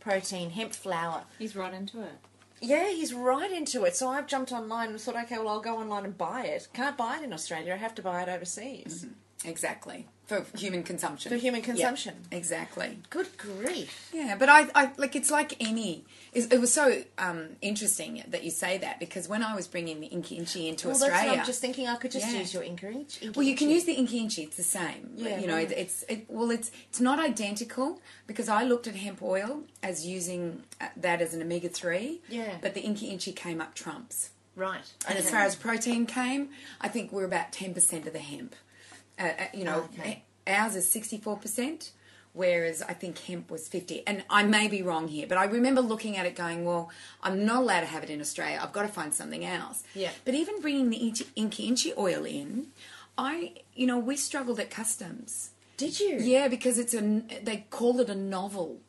protein, hemp flour. He's right into it. Yeah, he's right into it. So I've jumped online and thought, okay, well, I'll go online and buy it. Can't buy it in Australia. I have to buy it overseas mm-hmm. Exactly for human consumption. for human consumption. Exactly. Good grief. Yeah, but I, I like it's like any. It, it was so um, interesting that you say that because when I was bringing the Inca Inchi into Well, Australia, I'm just thinking. I could just Yeah. use your Inky. Inky Well, you can use the Inca Inchi. It's the same. Yeah, you know, right. it's it, well, it's it's not identical because I looked at hemp oil as using uh, that as an omega three. Yeah. But the Inca Inchi came up trumps. Right. And as far as protein came, I think we're about ten percent of the hemp. Uh, uh, you know, Okay. ours is sixty four percent. Whereas I think hemp was 50. And I may be wrong here, but I remember looking at it going, well, I'm not allowed to have it in Australia. I've got to find something else. Yeah. But even bringing the Inchi, Inca Inchi oil in, I, you know, we struggled at customs. Did you? Yeah, because it's a, they call it a novel,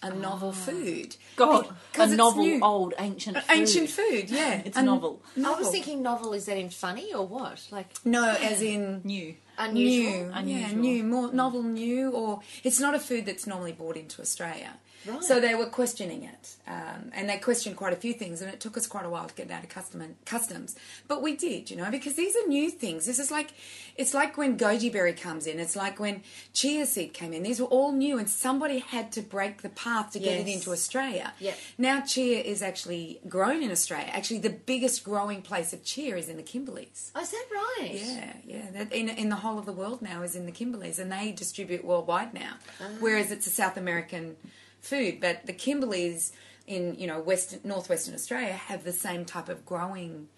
a novel food. God, a novel, new. old, ancient food. Ancient food, yeah. It's A novel. I was thinking novel. Is that in funny or what? Like No, as in New. Unusual. new, yeah, Unusual. new, more hmm. novel, new, or it's not a food that's normally brought into Australia. Right. So they were questioning it, um, and they questioned quite a few things, and it took us quite a while to get out of custom customs. But we did, you know, because these are new things. This is like, it's like when goji berry comes in. It's like when chia seed came in. These were all new, and somebody had to break the path to get it into Australia. Yep. Now chia is actually grown in Australia. Actually, the biggest growing place of chia is in the Kimberleys. Oh, is that right? Yeah, yeah. That in in the whole of the world now is in the Kimberleys, and they distribute worldwide now. Whereas it's a South American food, but the Kimberleys in you know western northwestern Australia have the same type of growing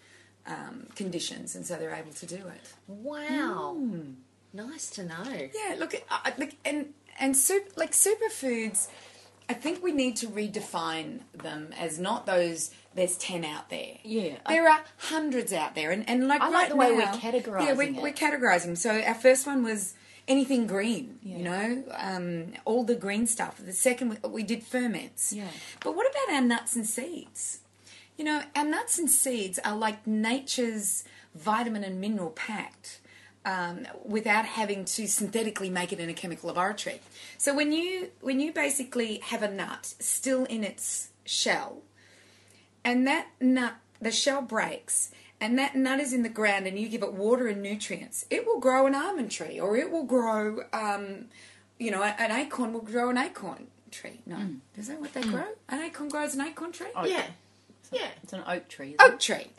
um, conditions, and so they're able to do it. Wow. Hmm. Nice to know. Yeah, look, uh, look, and and super, like superfoods. I think we need to redefine them as not those. There's ten out there. Yeah, I- there are hundreds out there, and and like I like right the way we're categorising Yeah, we're, we're categorizing. them. So our first one was anything green. You know, um, all the green stuff. The second we- we did ferments. Yeah. But what about our nuts and seeds? You know, our nuts and seeds are like nature's vitamin and mineral packed. Um, without having to synthetically make it in a chemical laboratory. So when you when you basically have a nut still in its shell, and that nut the shell breaks, and that nut is in the ground, and you give it water and nutrients, it will grow an almond tree, or it will grow, um, you know, an acorn will grow an acorn tree. No, is that what they grow? An acorn grows an acorn tree. Oh, Yeah. Yeah. It's an oak tree. isn't Oak tree.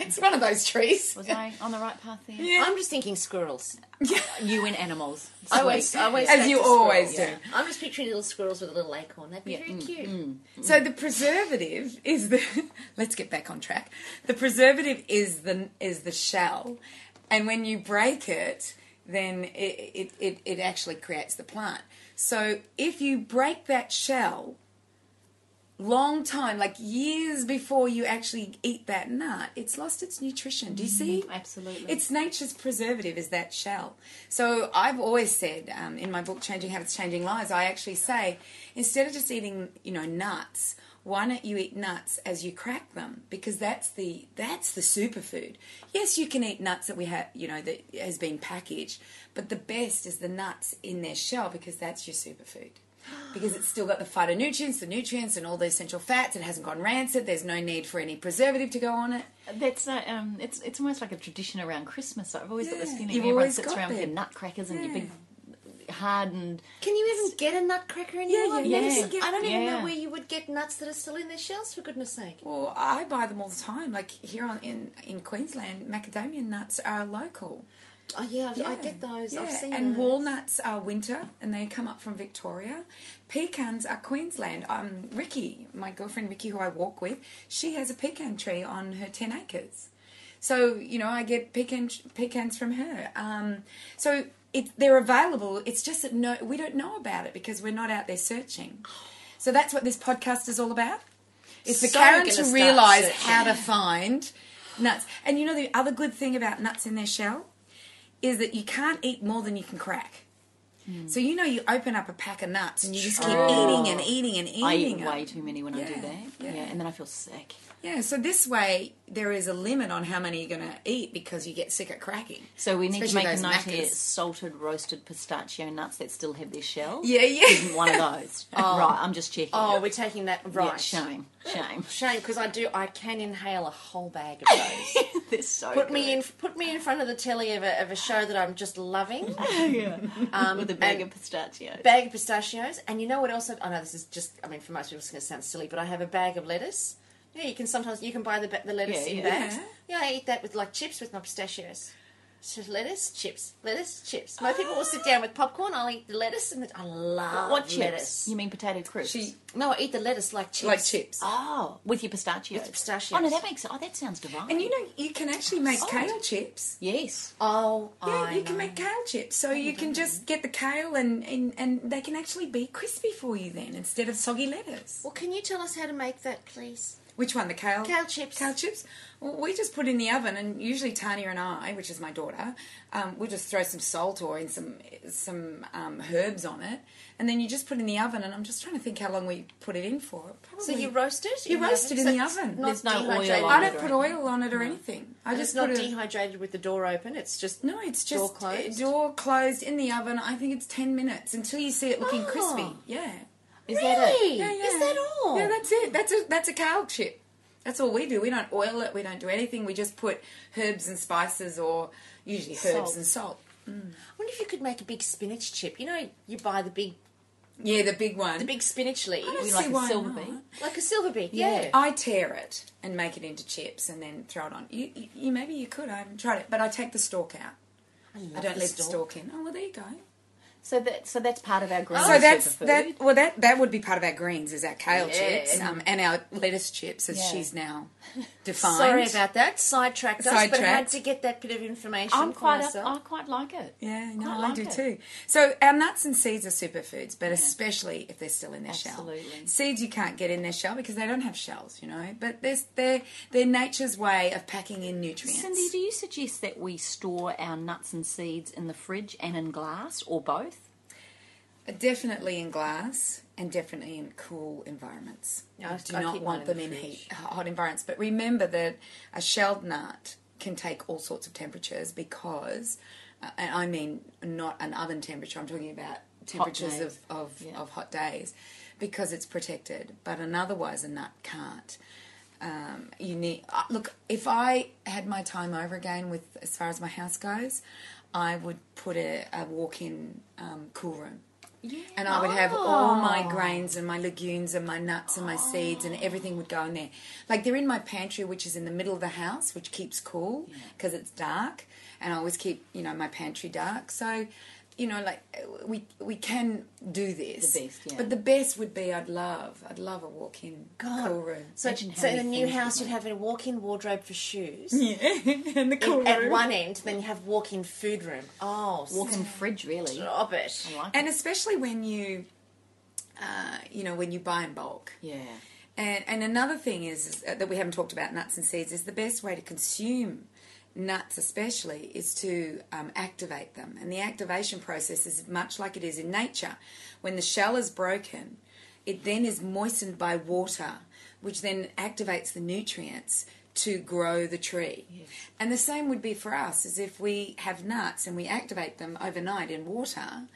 it's one of those trees. Was I on the right path there? Yeah. I'm just thinking squirrels. You and animals. I always, I always As you always squirrels. do. I'm just picturing little squirrels with a little acorn. That'd be very mm, cute. So the preservative is the. let's get back on track. The preservative is the is the shell, and when you break it, then it it, it, it actually creates the plant. So if you break that shell, long time, like years before you actually eat that nut, it's lost its nutrition. Do you see? Absolutely. It's nature's preservative is that shell. So I've always said um, in my book, Changing Habits, Changing Lives, I actually say instead of just eating, you know, nuts, why don't you eat nuts as you crack them? Because that's the that's the superfood. Yes, you can eat nuts that we have, you know, that has been packaged, but the best is the nuts in their shell because that's your superfood. Because it's still got the phytonutrients, the nutrients, and all the essential fats. It hasn't gone rancid. There's no need for any preservative to go on it. That's not, um, it's it's almost like a tradition around Christmas. I've always got this feeling you've everyone sits around with their nutcrackers and your Yeah. big hardened. Can you even get a nutcracker anymore? yeah, I've yeah. I don't even Yeah. know where you would get nuts that are still in their shells. For goodness' sake. Well, I buy them all the time. Like here on in in Queensland, macadamia nuts are local. Oh yeah, I- I get those. I've Yeah, seen and those. walnuts are winter, and they come up from Victoria. Pecans are Queensland. Um, Ricky, my girlfriend Ricky, who I walk with, she has a pecan tree on her ten acres. So you know, I get pecan pecans from her. Um, so it, they're available. It's just that no, we don't know about it because we're not out there searching. So that's what this podcast is all about. It's for So Karen gonna realise how to find nuts. And you know the other good thing about nuts in their shell is that you can't eat more than you can crack. So you know you open up a pack of nuts and you just keep eating and eating and eating. I eat them. way too many when I do that. yeah. Yeah. and then I feel sick. Yeah, so this way there is a limit on how many you're going to eat because you get sick at cracking. So we need Especially to make a those note here: salted roasted pistachio nuts that still have their shell. Yeah, yeah. one of those. oh. Right, I'm just checking. Oh, we're taking that Yeah, right. shame, shame. Shame because I do. I can inhale a whole bag of those. They're so put me in. Put me in front of the telly of a, of a show that I'm just loving. um, with a bag of pistachios. bag of pistachios, and you know what else? I've, I know this is just. I mean, for most people, it's going to sound silly, but I have a bag of lettuce. Yeah, you can sometimes you can buy the the lettuce Yeah, in yeah. bags. Yeah, I eat that with like chips with my pistachios. So lettuce, chips, lettuce, chips. Most people will sit ah. down with popcorn. I'll eat the lettuce, and the, I love what chips? lettuce. You mean potato crisps? She No, I eat the lettuce like chips. like chips. Oh, with your pistachios. With pistachios. Oh no, that makes. Oh, that sounds divine. And you know you can actually make Salt. kale chips. yes. Oh, Yeah, I you can make kale chips. So you can just get the kale and, and, and they can actually be crispy for you then instead of soggy lettuce. Well, can you tell us how to make that, please? Which one? The kale? Kale chips. Kale chips? Well, we just put in the oven, and usually Tanya and I, which is my daughter, um, we'll just throw some salt or in some some um, herbs on it, and then you just put it in the oven. And I'm just trying to think how long we put it in for. Probably. So you roast it? You in the roast oven? it in So the oven. Not There's no oil on I don't put oil on it or anything. I And just it's not put it. dehydrated with the door open. It's just No, it's just Door closed? door closed in the oven. I think it's ten minutes until you see it looking Oh. crispy. Yeah. Is that it? Really? Yeah, yeah. Is that all? Yeah, that's it. That's a that's a kale chip. That's all we do. We don't oil it. We don't do anything. We just put herbs and spices, or usually herbs Salt. and salt. Mm. I wonder if you could make a big spinach chip. You know, you buy the big Yeah, the big one. the big spinach We see like a silver not. beet. like a silver beet. Yeah. I tear it and make it into chips, and then throw it on. You, you, you maybe you could. I haven't tried it, but I take the stalk out. I, love don't the leave the stalk. stalk in. Oh well, there you go. So that so that's part of our greens. so that's superfood. that. Well, that that would be part of our greens is our kale Yeah. chips um, and our lettuce chips, as Yeah. she's now defined. Sorry about that. Sidetracked us, but I had to get that bit of information I'm quite. Myself. I quite like it. Yeah, no, I like do it. too. So our nuts and seeds are superfoods, but especially if they're still in their shell. Absolutely. Seeds you can't get in their shell because they don't have shells, you know. But there's they're they're nature's way of packing in nutrients. Cindy, do you suggest that we store our nuts and seeds in the fridge and in glass, or both? Definitely in glass and definitely in cool environments. I- do I not want them in in heat, hot environments. But remember that a shelled nut can take all sorts of temperatures because, uh, and I mean not an oven temperature. I'm talking about temperatures of of, Yeah. of hot days, because it's protected. But an otherwise a nut can't. Um, you need uh, look. If I had my time over again with as far as my house goes, I would put a, a walk-in um, cool room. Yeah. And I would have all my oh. grains and my legumes and my nuts and my seeds and everything would go in there. Like they're in my pantry, which is in the middle of the house, which keeps cool because it's dark. And I always keep, you know, my pantry dark. So, you know, like we we can do this. The best, yeah. But the best would be I'd love, I'd love a walk-in God. cool room. So, so in a new house, you'd have a walk-in wardrobe for shoes. Yeah, and the cool In- at one end, then you have walk-in food room. Oh, Walk-in fridge, really. stop it. Like And it. especially when you, uh, you know, when you buy in bulk. Yeah. And, and another thing is, is that we haven't talked about nuts and seeds is the best way to consume nuts especially is to um, activate them. And the activation process is much like it is in nature. When the shell is broken it then is moistened by water which then activates the nutrients to grow the tree. And the same would be for us as if we have nuts and we activate them overnight in water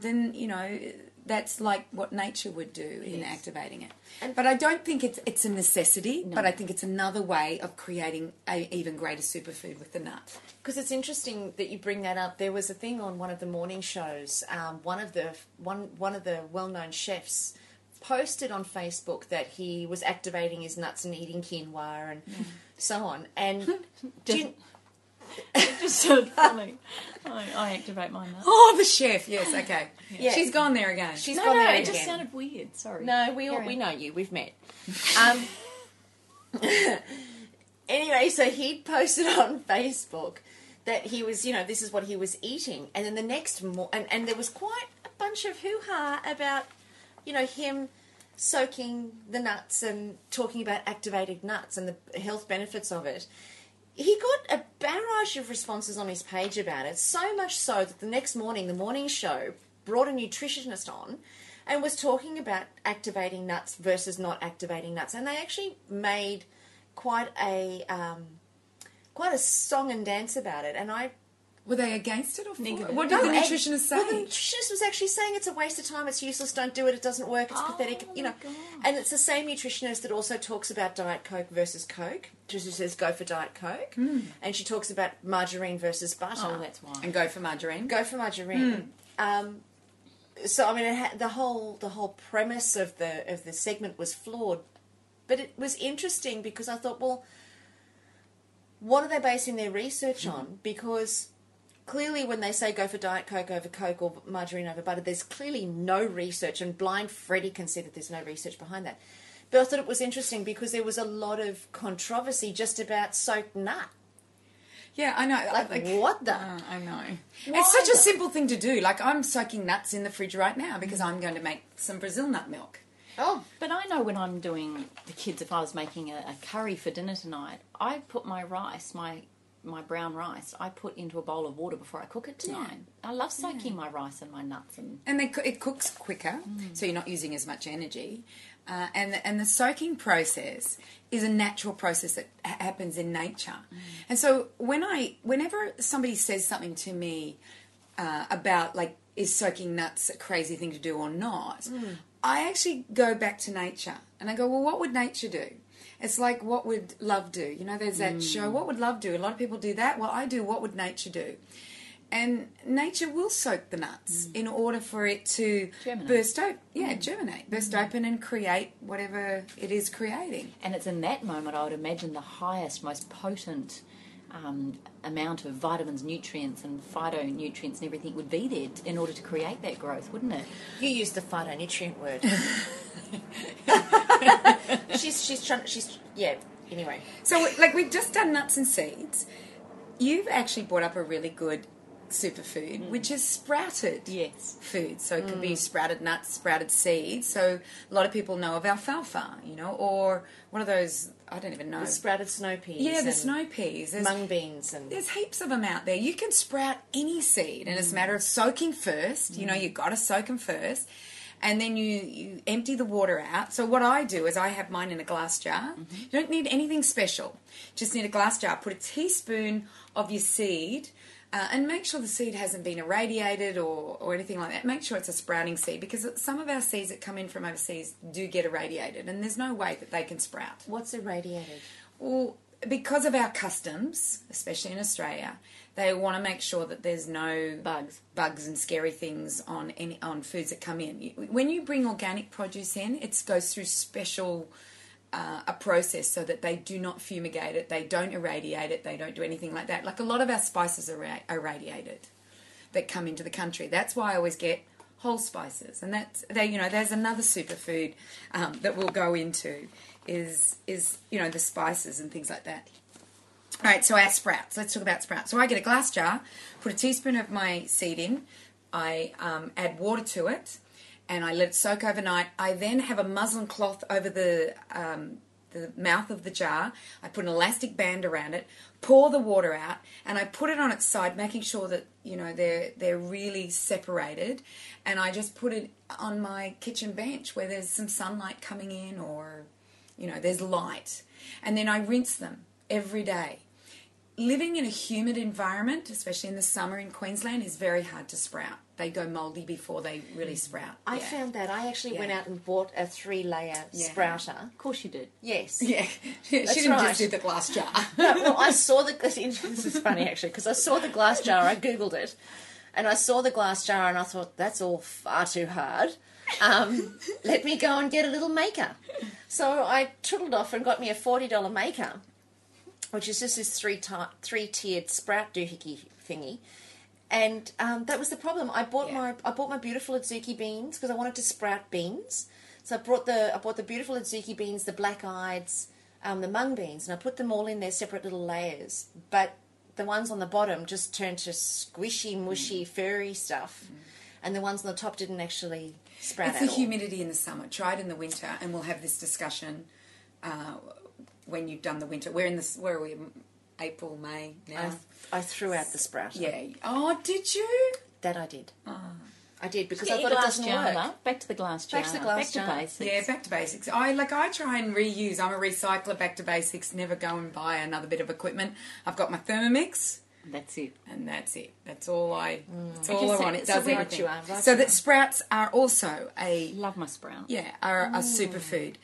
then you know that's like what nature would do in activating it. but I don't think it's it's a necessity. But I think it's another way of creating an even greater superfood with the nut. Because it's interesting that you bring that up. There was a thing on one of the morning shows. Um, one of the one one of the well-known chefs posted on Facebook that he was activating his nuts and eating quinoa and so on. And do you, It just sounded funny. I, I activate my nut. Oh, the chef. Yes, okay. Yeah. She's gone there again. She's No, gone no, there it just sounded weird. Sorry. No, we all, Carry we on. know you. We've met. Um, anyway, so he posted on Facebook that he was, you know, this is what he was eating, and then the next mo- and and there was quite a bunch of hoo ha about, you know, him soaking the nuts and talking about activated nuts and the health benefits of it. He got a barrage of responses on his page about it, so much so that the next morning, the morning show brought a nutritionist on and was talking about activating nuts versus not activating nuts. And they actually made quite a um, quite a song and dance about it. And I Were they against it or for Negative. it? What did the and- nutritionist say? Well, the nutritionist was actually saying it's a waste of time, it's useless, don't do it, it doesn't work, it's Oh, pathetic, you know. God. And it's the same nutritionist that also talks about Diet Coke versus Coke. She says go for Diet Coke. Hmm. And she talks about margarine versus butter. Oh, that's why. and go for margarine. go for margarine. Hmm. Um, so I mean, it had, the whole the whole premise of the of the segment was flawed, but it was interesting because I thought, well, what are they basing their research hmm. on? Because clearly, when they say go for diet coke over coke or margarine over butter, there's clearly no research, and blind Freddie can see that there's no research behind that. But I thought it was interesting because there was a lot of controversy just about soaked nut. Yeah, I know. Like, what the? Uh, I know. Why it's such a simple thing to do. Like I'm soaking nuts in the fridge right now because I'm going to make some Brazil nut milk. Oh, But I know when I'm doing the kids, if I was making a, a curry for dinner tonight, I put my rice, my my brown rice, I put into a bowl of water before I cook it tonight. I love soaking my rice and my nuts and and they, it cooks quicker, so you're not using as much energy. Uh, and the, and the soaking process is a natural process that ha- happens in nature. And so when I whenever somebody says something to me uh, about like is soaking nuts a crazy thing to do or not, I actually go back to nature and I go, well, what would nature do? It's like what would love do? You know, there's that show. Mm. What would love do? A lot of people do that. Well, I do. What would nature do? And nature will soak the nuts mm. in order for it to Germinate. burst open. Yeah, mm. germinate, burst open, and create whatever it is creating. And it's in that moment I would imagine the highest, most potent um, amount of vitamins, nutrients, and phytonutrients and everything would be there t- in order to create that growth, wouldn't it? You used the phytonutrient word. she's she's trying. She's yeah. Anyway, So, like, we've just done nuts and seeds. You've actually brought up a really good superfood, mm. which is sprouted Yes. food. So it could be mm. sprouted nuts, sprouted seeds. So a lot of people know of alfalfa, you know, or one of those? I don't even know. the sprouted snow peas. yeah, the snow peas. There's, mung beans and there's heaps of them out there. You can sprout any seed, and it's a mm. matter of soaking first. You know, you got to soak them first, and then you you empty the water out. So what I do is I have mine in a glass jar. Mm-hmm. You don't need anything special. Just need a glass jar. Put a teaspoon of your seed. Uh, and make sure the seed hasn't been irradiated or, or anything like that. Make sure it's a sprouting seed because some of our seeds that come in from overseas do get irradiated, and there's no way that they can sprout. what's irradiated? Well, because of our customs, especially in Australia, they want to make sure that there's no Bugs. bugs and scary things on any on foods that come in. When you bring organic produce in, it goes through special uh, a process so that they do not fumigate it, they don't irradiate it, they don't do anything like that. Like a lot of our spices are ra- irradiated that come into the country. That's why I always get whole spices, and that's they. You know, there's another superfood um, that we'll go into is is you know the spices and things like that. All right, so our sprouts. Let's talk about sprouts. So I get a glass jar, put a teaspoon of my seed in, I um, add water to it, and I let it soak overnight. I then have a muslin cloth over the um, the mouth of the jar. I put an elastic band around it, pour the water out, and I put it on its side, making sure that you know they're they're really separated. And I just put it on my kitchen bench where there's some sunlight coming in, or you know there's light, and then I rinse them every day living in a humid environment, especially in the summer in Queensland, is very hard to sprout. They go mouldy before they really sprout. I yeah. found that I actually Yeah. went out and bought a three-layer Yeah. sprouter. Of course you did. Yes. Yeah, she That's didn't right. just do the glass jar. No, well, I saw the. This is funny actually because I saw the glass jar. I googled it, and I saw the glass jar, and I thought that's all far too hard. Um, let me go and get a little maker. So I tootled off and got me a forty dollar maker, which is just this three ti three tiered sprout doohickey thingy. And um, that was the problem. I bought Yeah. my I bought my beautiful Adzuki beans because I wanted to sprout beans. So I brought the I bought the beautiful Adzuki beans, the black eyeds, um, the mung beans, and I put them all in their separate little layers. But the ones on the bottom just turned to squishy, mushy, furry stuff, and the ones on the top didn't actually sprout It's at the all. humidity in the summer. Try it in the winter, and we'll have this discussion uh, when you've done the winter. We're in this. Where are we? April, May now. I, I threw out the sprout. yeah. Oh, did you? That I did. Oh. I did because Get I thought it doesn't jar, work. Back to the glass jar. Back to the glass jar. To basics. Yeah, back to basics. I like. I try and reuse. I'm a recycler. Back to basics. Never go and buy another bit of equipment. I've got my Thermomix. That's it. and that's it. That's all I. Mm. That's all I so- want. It does everything. you are, right so that sprouts are also a Love my sprout. yeah are a mm. superfood.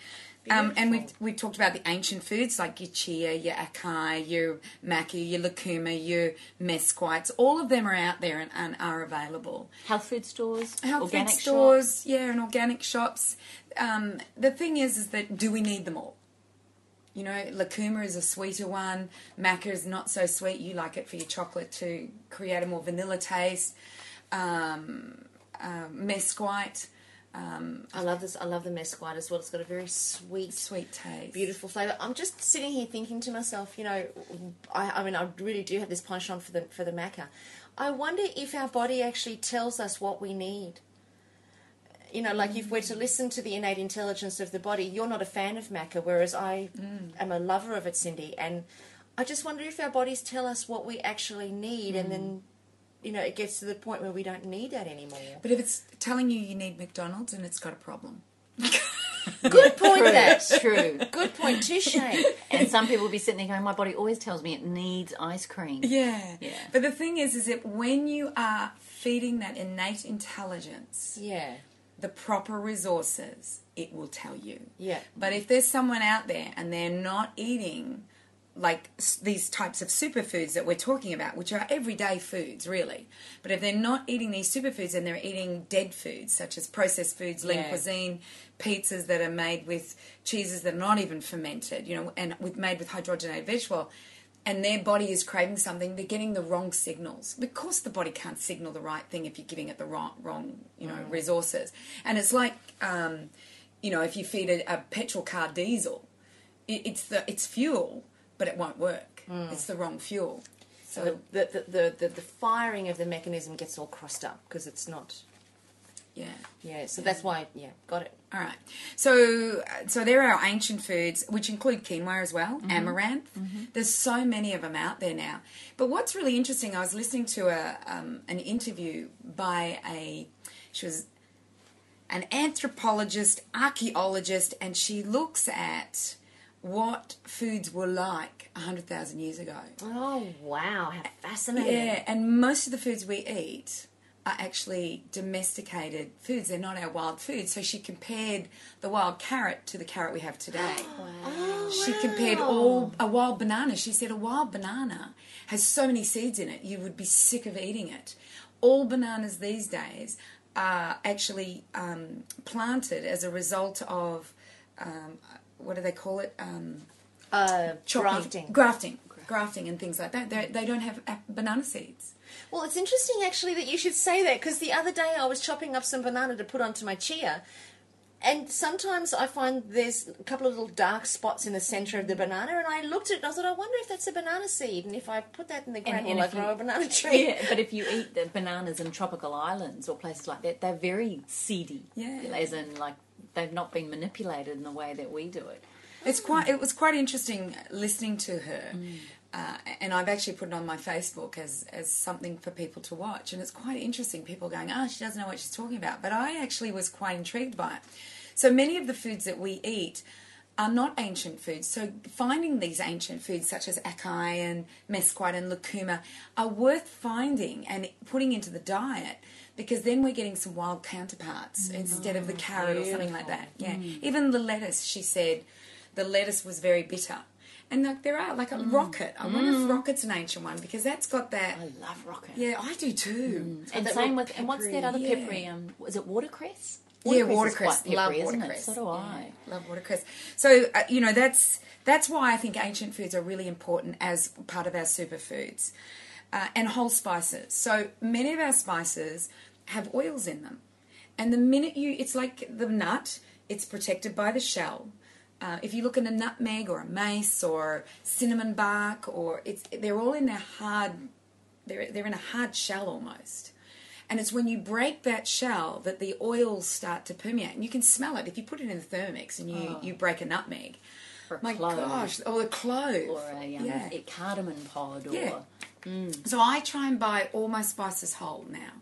Um, and we've we've talked about the ancient foods like your chia, your acai, your maca, your lucuma, your mesquites. All of them are out there and, and are available. Health food stores, Health organic food shops. stores, yeah, and organic shops. Um, the thing is, is that do we need them all? You know, lucuma is a sweeter one. Maca is not so sweet. You like it for your chocolate to create a more vanilla taste. Um, um, mesquite, um, I love this. I love the mesquite as well. It's got a very sweet, sweet taste. beautiful flavour. I'm just sitting here thinking to myself, you know, I, I mean, I really do have this penchant for the for the maca. I wonder if our body actually tells us what we need. You know, like if we're to listen to the innate intelligence of the body, you're not a fan of maca, whereas I am a lover of it, Cindy. And I just wonder if our bodies tell us what we actually need, and then, you know, it gets to the point where we don't need that anymore. But if it's telling you you need McDonald's, and it's got a problem. Good point, True, that. true. Good point, touche. And some people will be sitting there going, "My body always tells me it needs ice cream." Yeah. Yeah. But the thing is, is that when you are feeding that innate intelligence, Yeah, the proper resources, it will tell you. yeah. But if there's someone out there and they're not eating like s- these types of superfoods that we're talking about, which are everyday foods, really, but if they're not eating these superfoods and they're eating dead foods, such as processed foods, lean Yeah. cuisine, pizzas that are made with cheeses that are not even fermented, you know, and with made with hydrogenated vegetable and their body is craving something, they're getting the wrong signals. because the body can't signal the right thing if you're giving it the wrong, wrong you know, resources. And it's like, um, you know, if you feed a, a petrol car diesel, it, it's the it's fuel, but it won't work. Mm. It's the wrong fuel. So So the the, the, the the firing of the mechanism gets all crossed up because it's not. yeah. Yeah, so that's why. Yeah, got it. All right. So uh, so there are ancient foods, which include quinoa as well, mm-hmm. amaranth. Mm-hmm. There's so many of them out there now. But what's really interesting, I was listening to a um, an interview by a she was an anthropologist, archaeologist, and she looks at what foods were like 100,000 years ago. Oh wow, how fascinating! Yeah, and most of the foods we eat are actually domesticated foods. They're not our wild foods. So she compared the wild carrot to the carrot we have today. Oh, She compared all a wild banana. She said a wild banana has so many seeds in it, you would be sick of eating it. All bananas these days are actually um, planted as a result of um, what do they call it? Um, uh, chopping- grafting. grafting, grafting, and things like that. They're, they don't have uh, banana seeds. Well, it's interesting actually that you should say that because the other day I was chopping up some banana to put onto my chia, and sometimes I find there's a couple of little dark spots in the centre of the banana, and I looked at it and I thought, I wonder if that's a banana seed, and if I put that in the ground, and will I if you- grow a banana tree? Yeah, but if you eat the bananas in tropical islands or places like that, they're very seedy. Yeah. As in, like, they've not been manipulated in the way that we do it. It's quite. It was quite interesting listening to her, uh, and I've actually put it on my Facebook as as something for people to watch. And it's quite interesting. People going, "Oh, she doesn't know what she's talking about," but I actually was quite intrigued by it. So many of the foods that we eat are not ancient foods. So finding these ancient foods such as acai and mesquite and lucuma are worth finding and putting into the diet because then we're getting some wild counterparts mm. instead of the ah, carrot or something like that. Yeah. Mm. Even the lettuce, she said, the lettuce was very bitter. And like there are like a mm. rocket. I wonder if rocket's an ancient one because that's got that. I love rocket. Yeah, I do too. And same real with, and what's that other yeah. peppery? Um, is it watercress? Yeah, Watercress is watercress. Love peppery, it? watercress. So do I. Yeah, love watercress. So uh, you know that's that's why I think ancient foods are really important as part of our superfoods, uh, and whole spices. So many of our spices have oils in them, and the minute you, it's like the nut. It's protected by the shell. Uh, if you look at a nutmeg or a mace or cinnamon bark, or it's they're all in their hard, they're they're in a hard shell almost. And it's when you break that shell that the oils start to permeate. And you can smell it. If you put it in the Thermomix and you, you break a nutmeg, Or a my clove. gosh, or the clove. Or a, um, yeah. a cardamom pod, or Yeah. So I try and buy all my spices whole now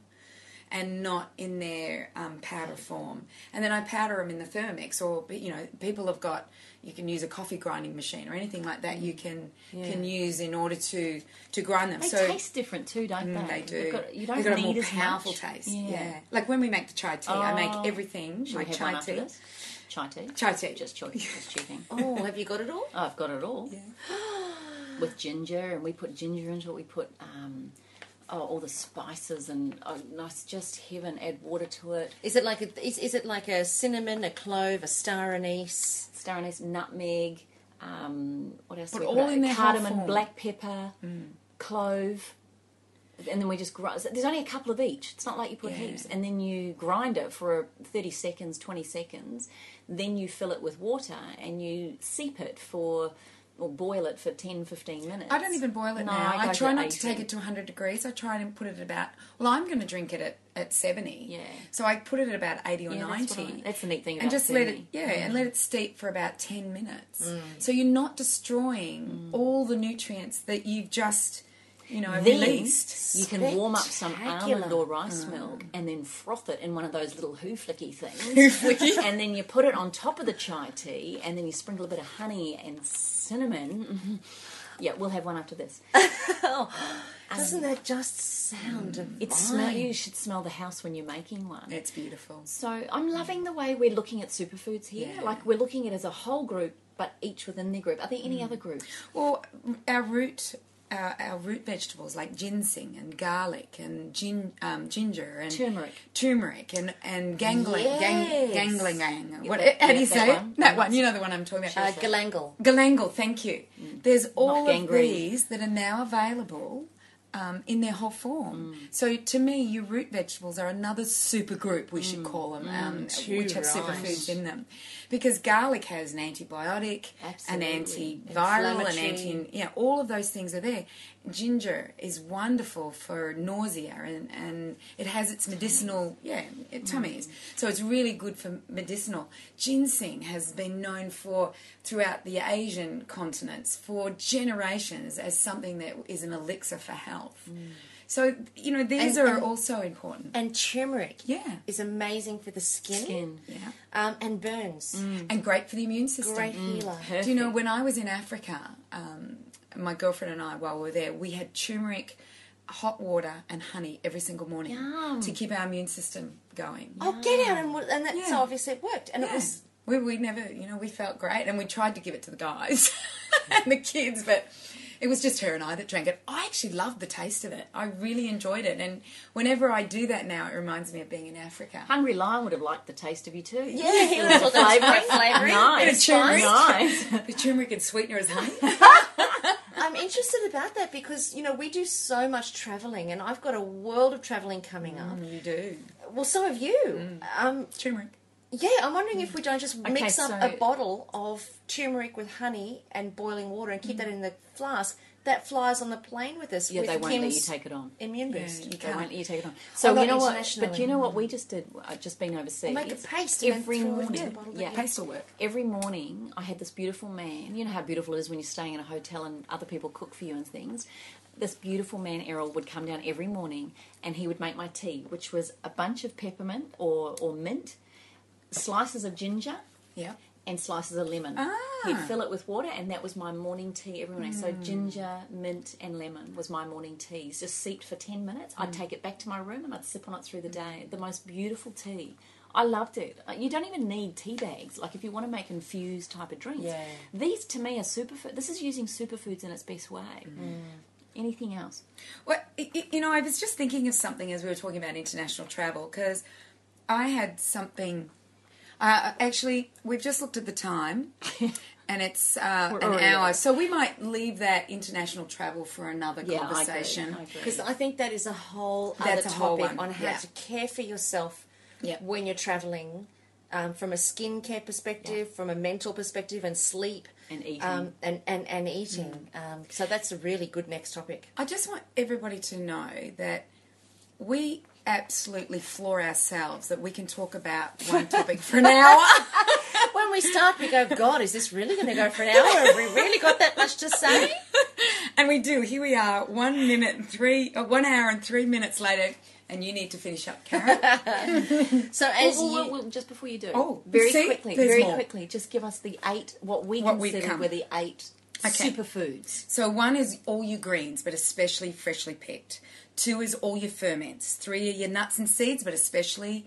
and not in their um, powder form. And then I powder them in the Thermomix or, you know, people have got, you can use a coffee grinding machine or anything like that you can can use in order to, to grind them. they so taste different too, don't Mm, they? they do. They've got, you don't They've got a need more powerful much. taste. Yeah. Yeah. Like when we make the chai tea, I Oh. make everything Should my we have chai tea. this? Chai tea. Chai tea. Just, cho- just checking. Oh, have you got it all? Oh, I've got it all. With ginger, and we put ginger into it. We put um, oh, all the spices and oh, nice, just heaven. Add water to it. Is it like a, is, is it like a cinnamon, a clove, a star anise? Star anise, nutmeg. Um, what else? But we all put? in their cardamom. Mm. black pepper, clove. And then we just grind. There's only a couple of each. It's not like you put Yeah. heaps. And then you grind it for 30 seconds, 20 seconds. Then you fill it with water and you seep it for, or boil it for 10, 15 minutes. I don't even boil it No, now. I I, try not to take it to 100 degrees. I try and put it at about, well, I'm going to drink it at, at 70. Yeah. So I put it at about 80 or Yeah, 90. what I- that's the neat thing and just let it, yeah, and let it steep for about 10 minutes. Mm. So you're not destroying all the nutrients that you've just, you know, Then released. you can warm up some almond or rice milk and then froth it in one of those little hoo flicky things. And then you put it on top of the chai tea and then you sprinkle a bit of honey and cinnamon. Mhm. Yeah, we'll have one after this. Doesn't that just sound divine? It smell. You should smell the house when you're making one. It's beautiful. So I'm loving the way we're looking at superfoods here. Yeah. Like we're looking at it as a whole group, but each within their group. Are there Mm. any other groups? Well, our root, our, our root vegetables like ginseng and garlic and gin, um, ginger and Turmeric. turmeric and and gangling, gang, Yes. gangling, gang. What? that- how do you that say one. That one. You know the one I'm talking about. uh, galangal. Galangal, thank you. There's all of these that are now available um, in their whole form. So to me, your root vegetables are another super group, we should call them, um, too which have right. superfoods in them. Because garlic has an antibiotic, an Absolutely. antiviral, an anti, yeah, all of those things are there. Ginger is wonderful for nausea and, and it has its medicinal, yeah, it, tummies. So it's really good for medicinal. Ginseng has been known for throughout the Asian continents for generations as something that is an elixir for health. So, you know, these And- are and- also important. And turmeric Yeah. is amazing for the skin, Skin. Yeah. Um, and burns. And great for the immune system. Great healer. Do you know when I was in Africa, um, my girlfriend and I, while we were there, we had turmeric, hot water, and honey every single morning Yum. to keep our immune system going. Oh, get out and and that, so Yeah. obviously it worked, and it Yeah. was we we never, you know, we felt great, and we tried to give it to the guys and the kids, but it was just her and I that drank it. I actually loved the taste of it. I really enjoyed it, and whenever I do that now, it reminds me of being in Africa. Hungry Lion would have liked the taste of you too. yeah, he was looking Flavouring. for flavouring. Nice. Bit of turmeric. Nice. the turmeric and sweetener is honey. I'm interested about that because you know we do so much travelling, and I've got a world of travelling coming mm, up. you do Well, so have you. Mm. Um, turmeric. yeah, I'm wondering if mm. we don't just mix up so- a bottle of turmeric with honey and boiling water and keep that in the flask. That flies on the plane with us. Yeah, with they won't let you take it on. immune Yeah, boost. you They can't. won't let you take it on. So not you know what? But you know what we just did? I've just been overseas. Make a paste and then every throw it into morning. the bottle yeah, you- Paste will work. every morning I had this beautiful man. You know how beautiful it is when you're staying in a hotel and other people cook for you and things. This beautiful man, Errol, would come down every morning and he would make my tea, which was a bunch of peppermint or, or mint, slices of ginger, Yeah. And slices of lemon. Ah. He'd fill it with water, and that was my morning tea every morning. So hmm. ginger, mint, and lemon was my morning teas. Just seeped for ten minutes. I'd hmm. take it back to my room and I'd sip on it through the hmm. day. The most beautiful tea. I loved it. Uh, you don't even need tea bags. Like if you want to make infused type of drinks, Yeah. these to me are superfood. This is using superfoods in its best way. Anything else? Well, you know, I was just thinking of something as we were talking about international travel because I had something. Uh, actually, we've just looked at the time, and it's uh, an hour. So we might leave that international travel for another Yeah, I agree. conversation. I. Because I think that is a whole That's other a whole topic one, on how yeah. to care for yourself Yep. when you're traveling, um, from a skincare perspective, from a mental perspective, and sleep, And eating. um, and and and eating. Um, so that's a really good next topic. I just want everybody to know that we absolutely floor ourselves that we can talk about one topic for an hour. When we start, we go, God, is this really going to go for an hour? Have we really got that much to say? and we do. Here we are, one minute and three, uh, one hour and three minutes later, and you need to finish up, Karen. So as Well, well, you, well, just before you do, Oh, very see? quickly, very more. quickly, just give us the eight what we What consider come. were the eight Okay. superfoods. So one is all your greens, but especially freshly picked. Two is all your ferments. Three are your nuts and seeds, but especially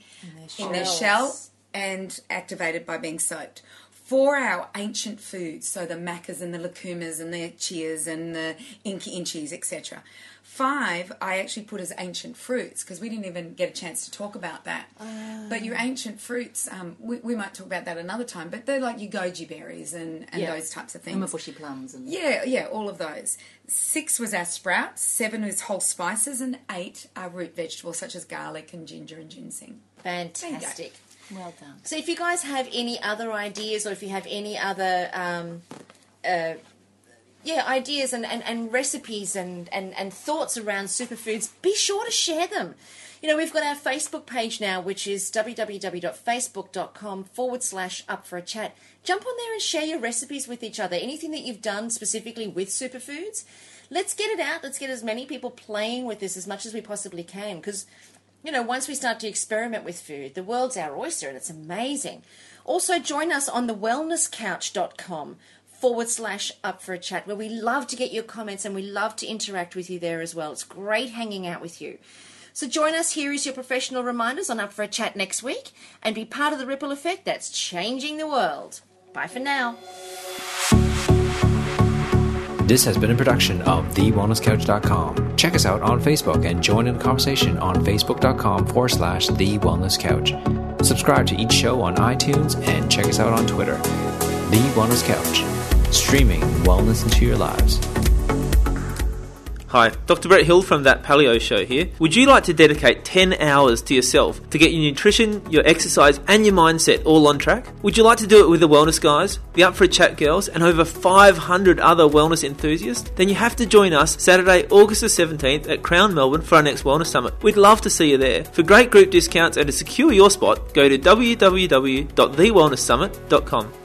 in their shells. shell and activated by being soaked. Four are our ancient foods, so the macas and the lucumas and the chias and the inca inchis, etc. Five, I actually put as ancient fruits because we didn't even get a chance to talk about that. But your ancient fruits, um, we, we might talk about that another time. But they're like your goji berries and, and Yeah. those types of things. And bushy plums and Yeah, yeah, all of those. Six was our sprouts, seven was whole spices, and eight are root vegetables such as garlic and ginger and ginseng. fantastic. well done. So if you guys have any other ideas or if you have any other um, uh, yeah ideas and, and, and recipes and, and, and thoughts around superfoods be sure to share them. You know we've got our facebook page now which is www.facebook.com forward slash up for a chat. Jump on there and share your recipes with each other. Anything that you've done specifically with superfoods let's get it out. Let's get as many people playing with this as much as we possibly can. Because you know, once we start to experiment with food, the world's our oyster and it's amazing. Also, join us on the wellnesscouch.com forward slash up for a chat, where we love to get your comments and we love to interact with you there as well. It's great hanging out with you. So join us Here is your professional reminders on Up for a Chat next week and be part of the ripple effect that's changing the world. Bye for now. This has been a production of TheWellnessCouch.com. Check us out on Facebook and join in the conversation on Facebook.com forward slash The Wellness Couch. Subscribe to each show on iTunes and check us out on Twitter. The Wellness Couch, streaming wellness into your lives. Hi, Dr. Brett Hill from That Paleo Show here. Would you like to dedicate 10 hours to yourself to get your nutrition, your exercise, and your mindset all on track? Would you like to do it with the Wellness Guys, the Up for a Chat girls, and over 500 other wellness enthusiasts? Then you have to join us Saturday, August the 17th at Crown Melbourne for our next Wellness Summit. We'd love to see you there. For great group discounts and to secure your spot, go to www.thewellnesssummit.com.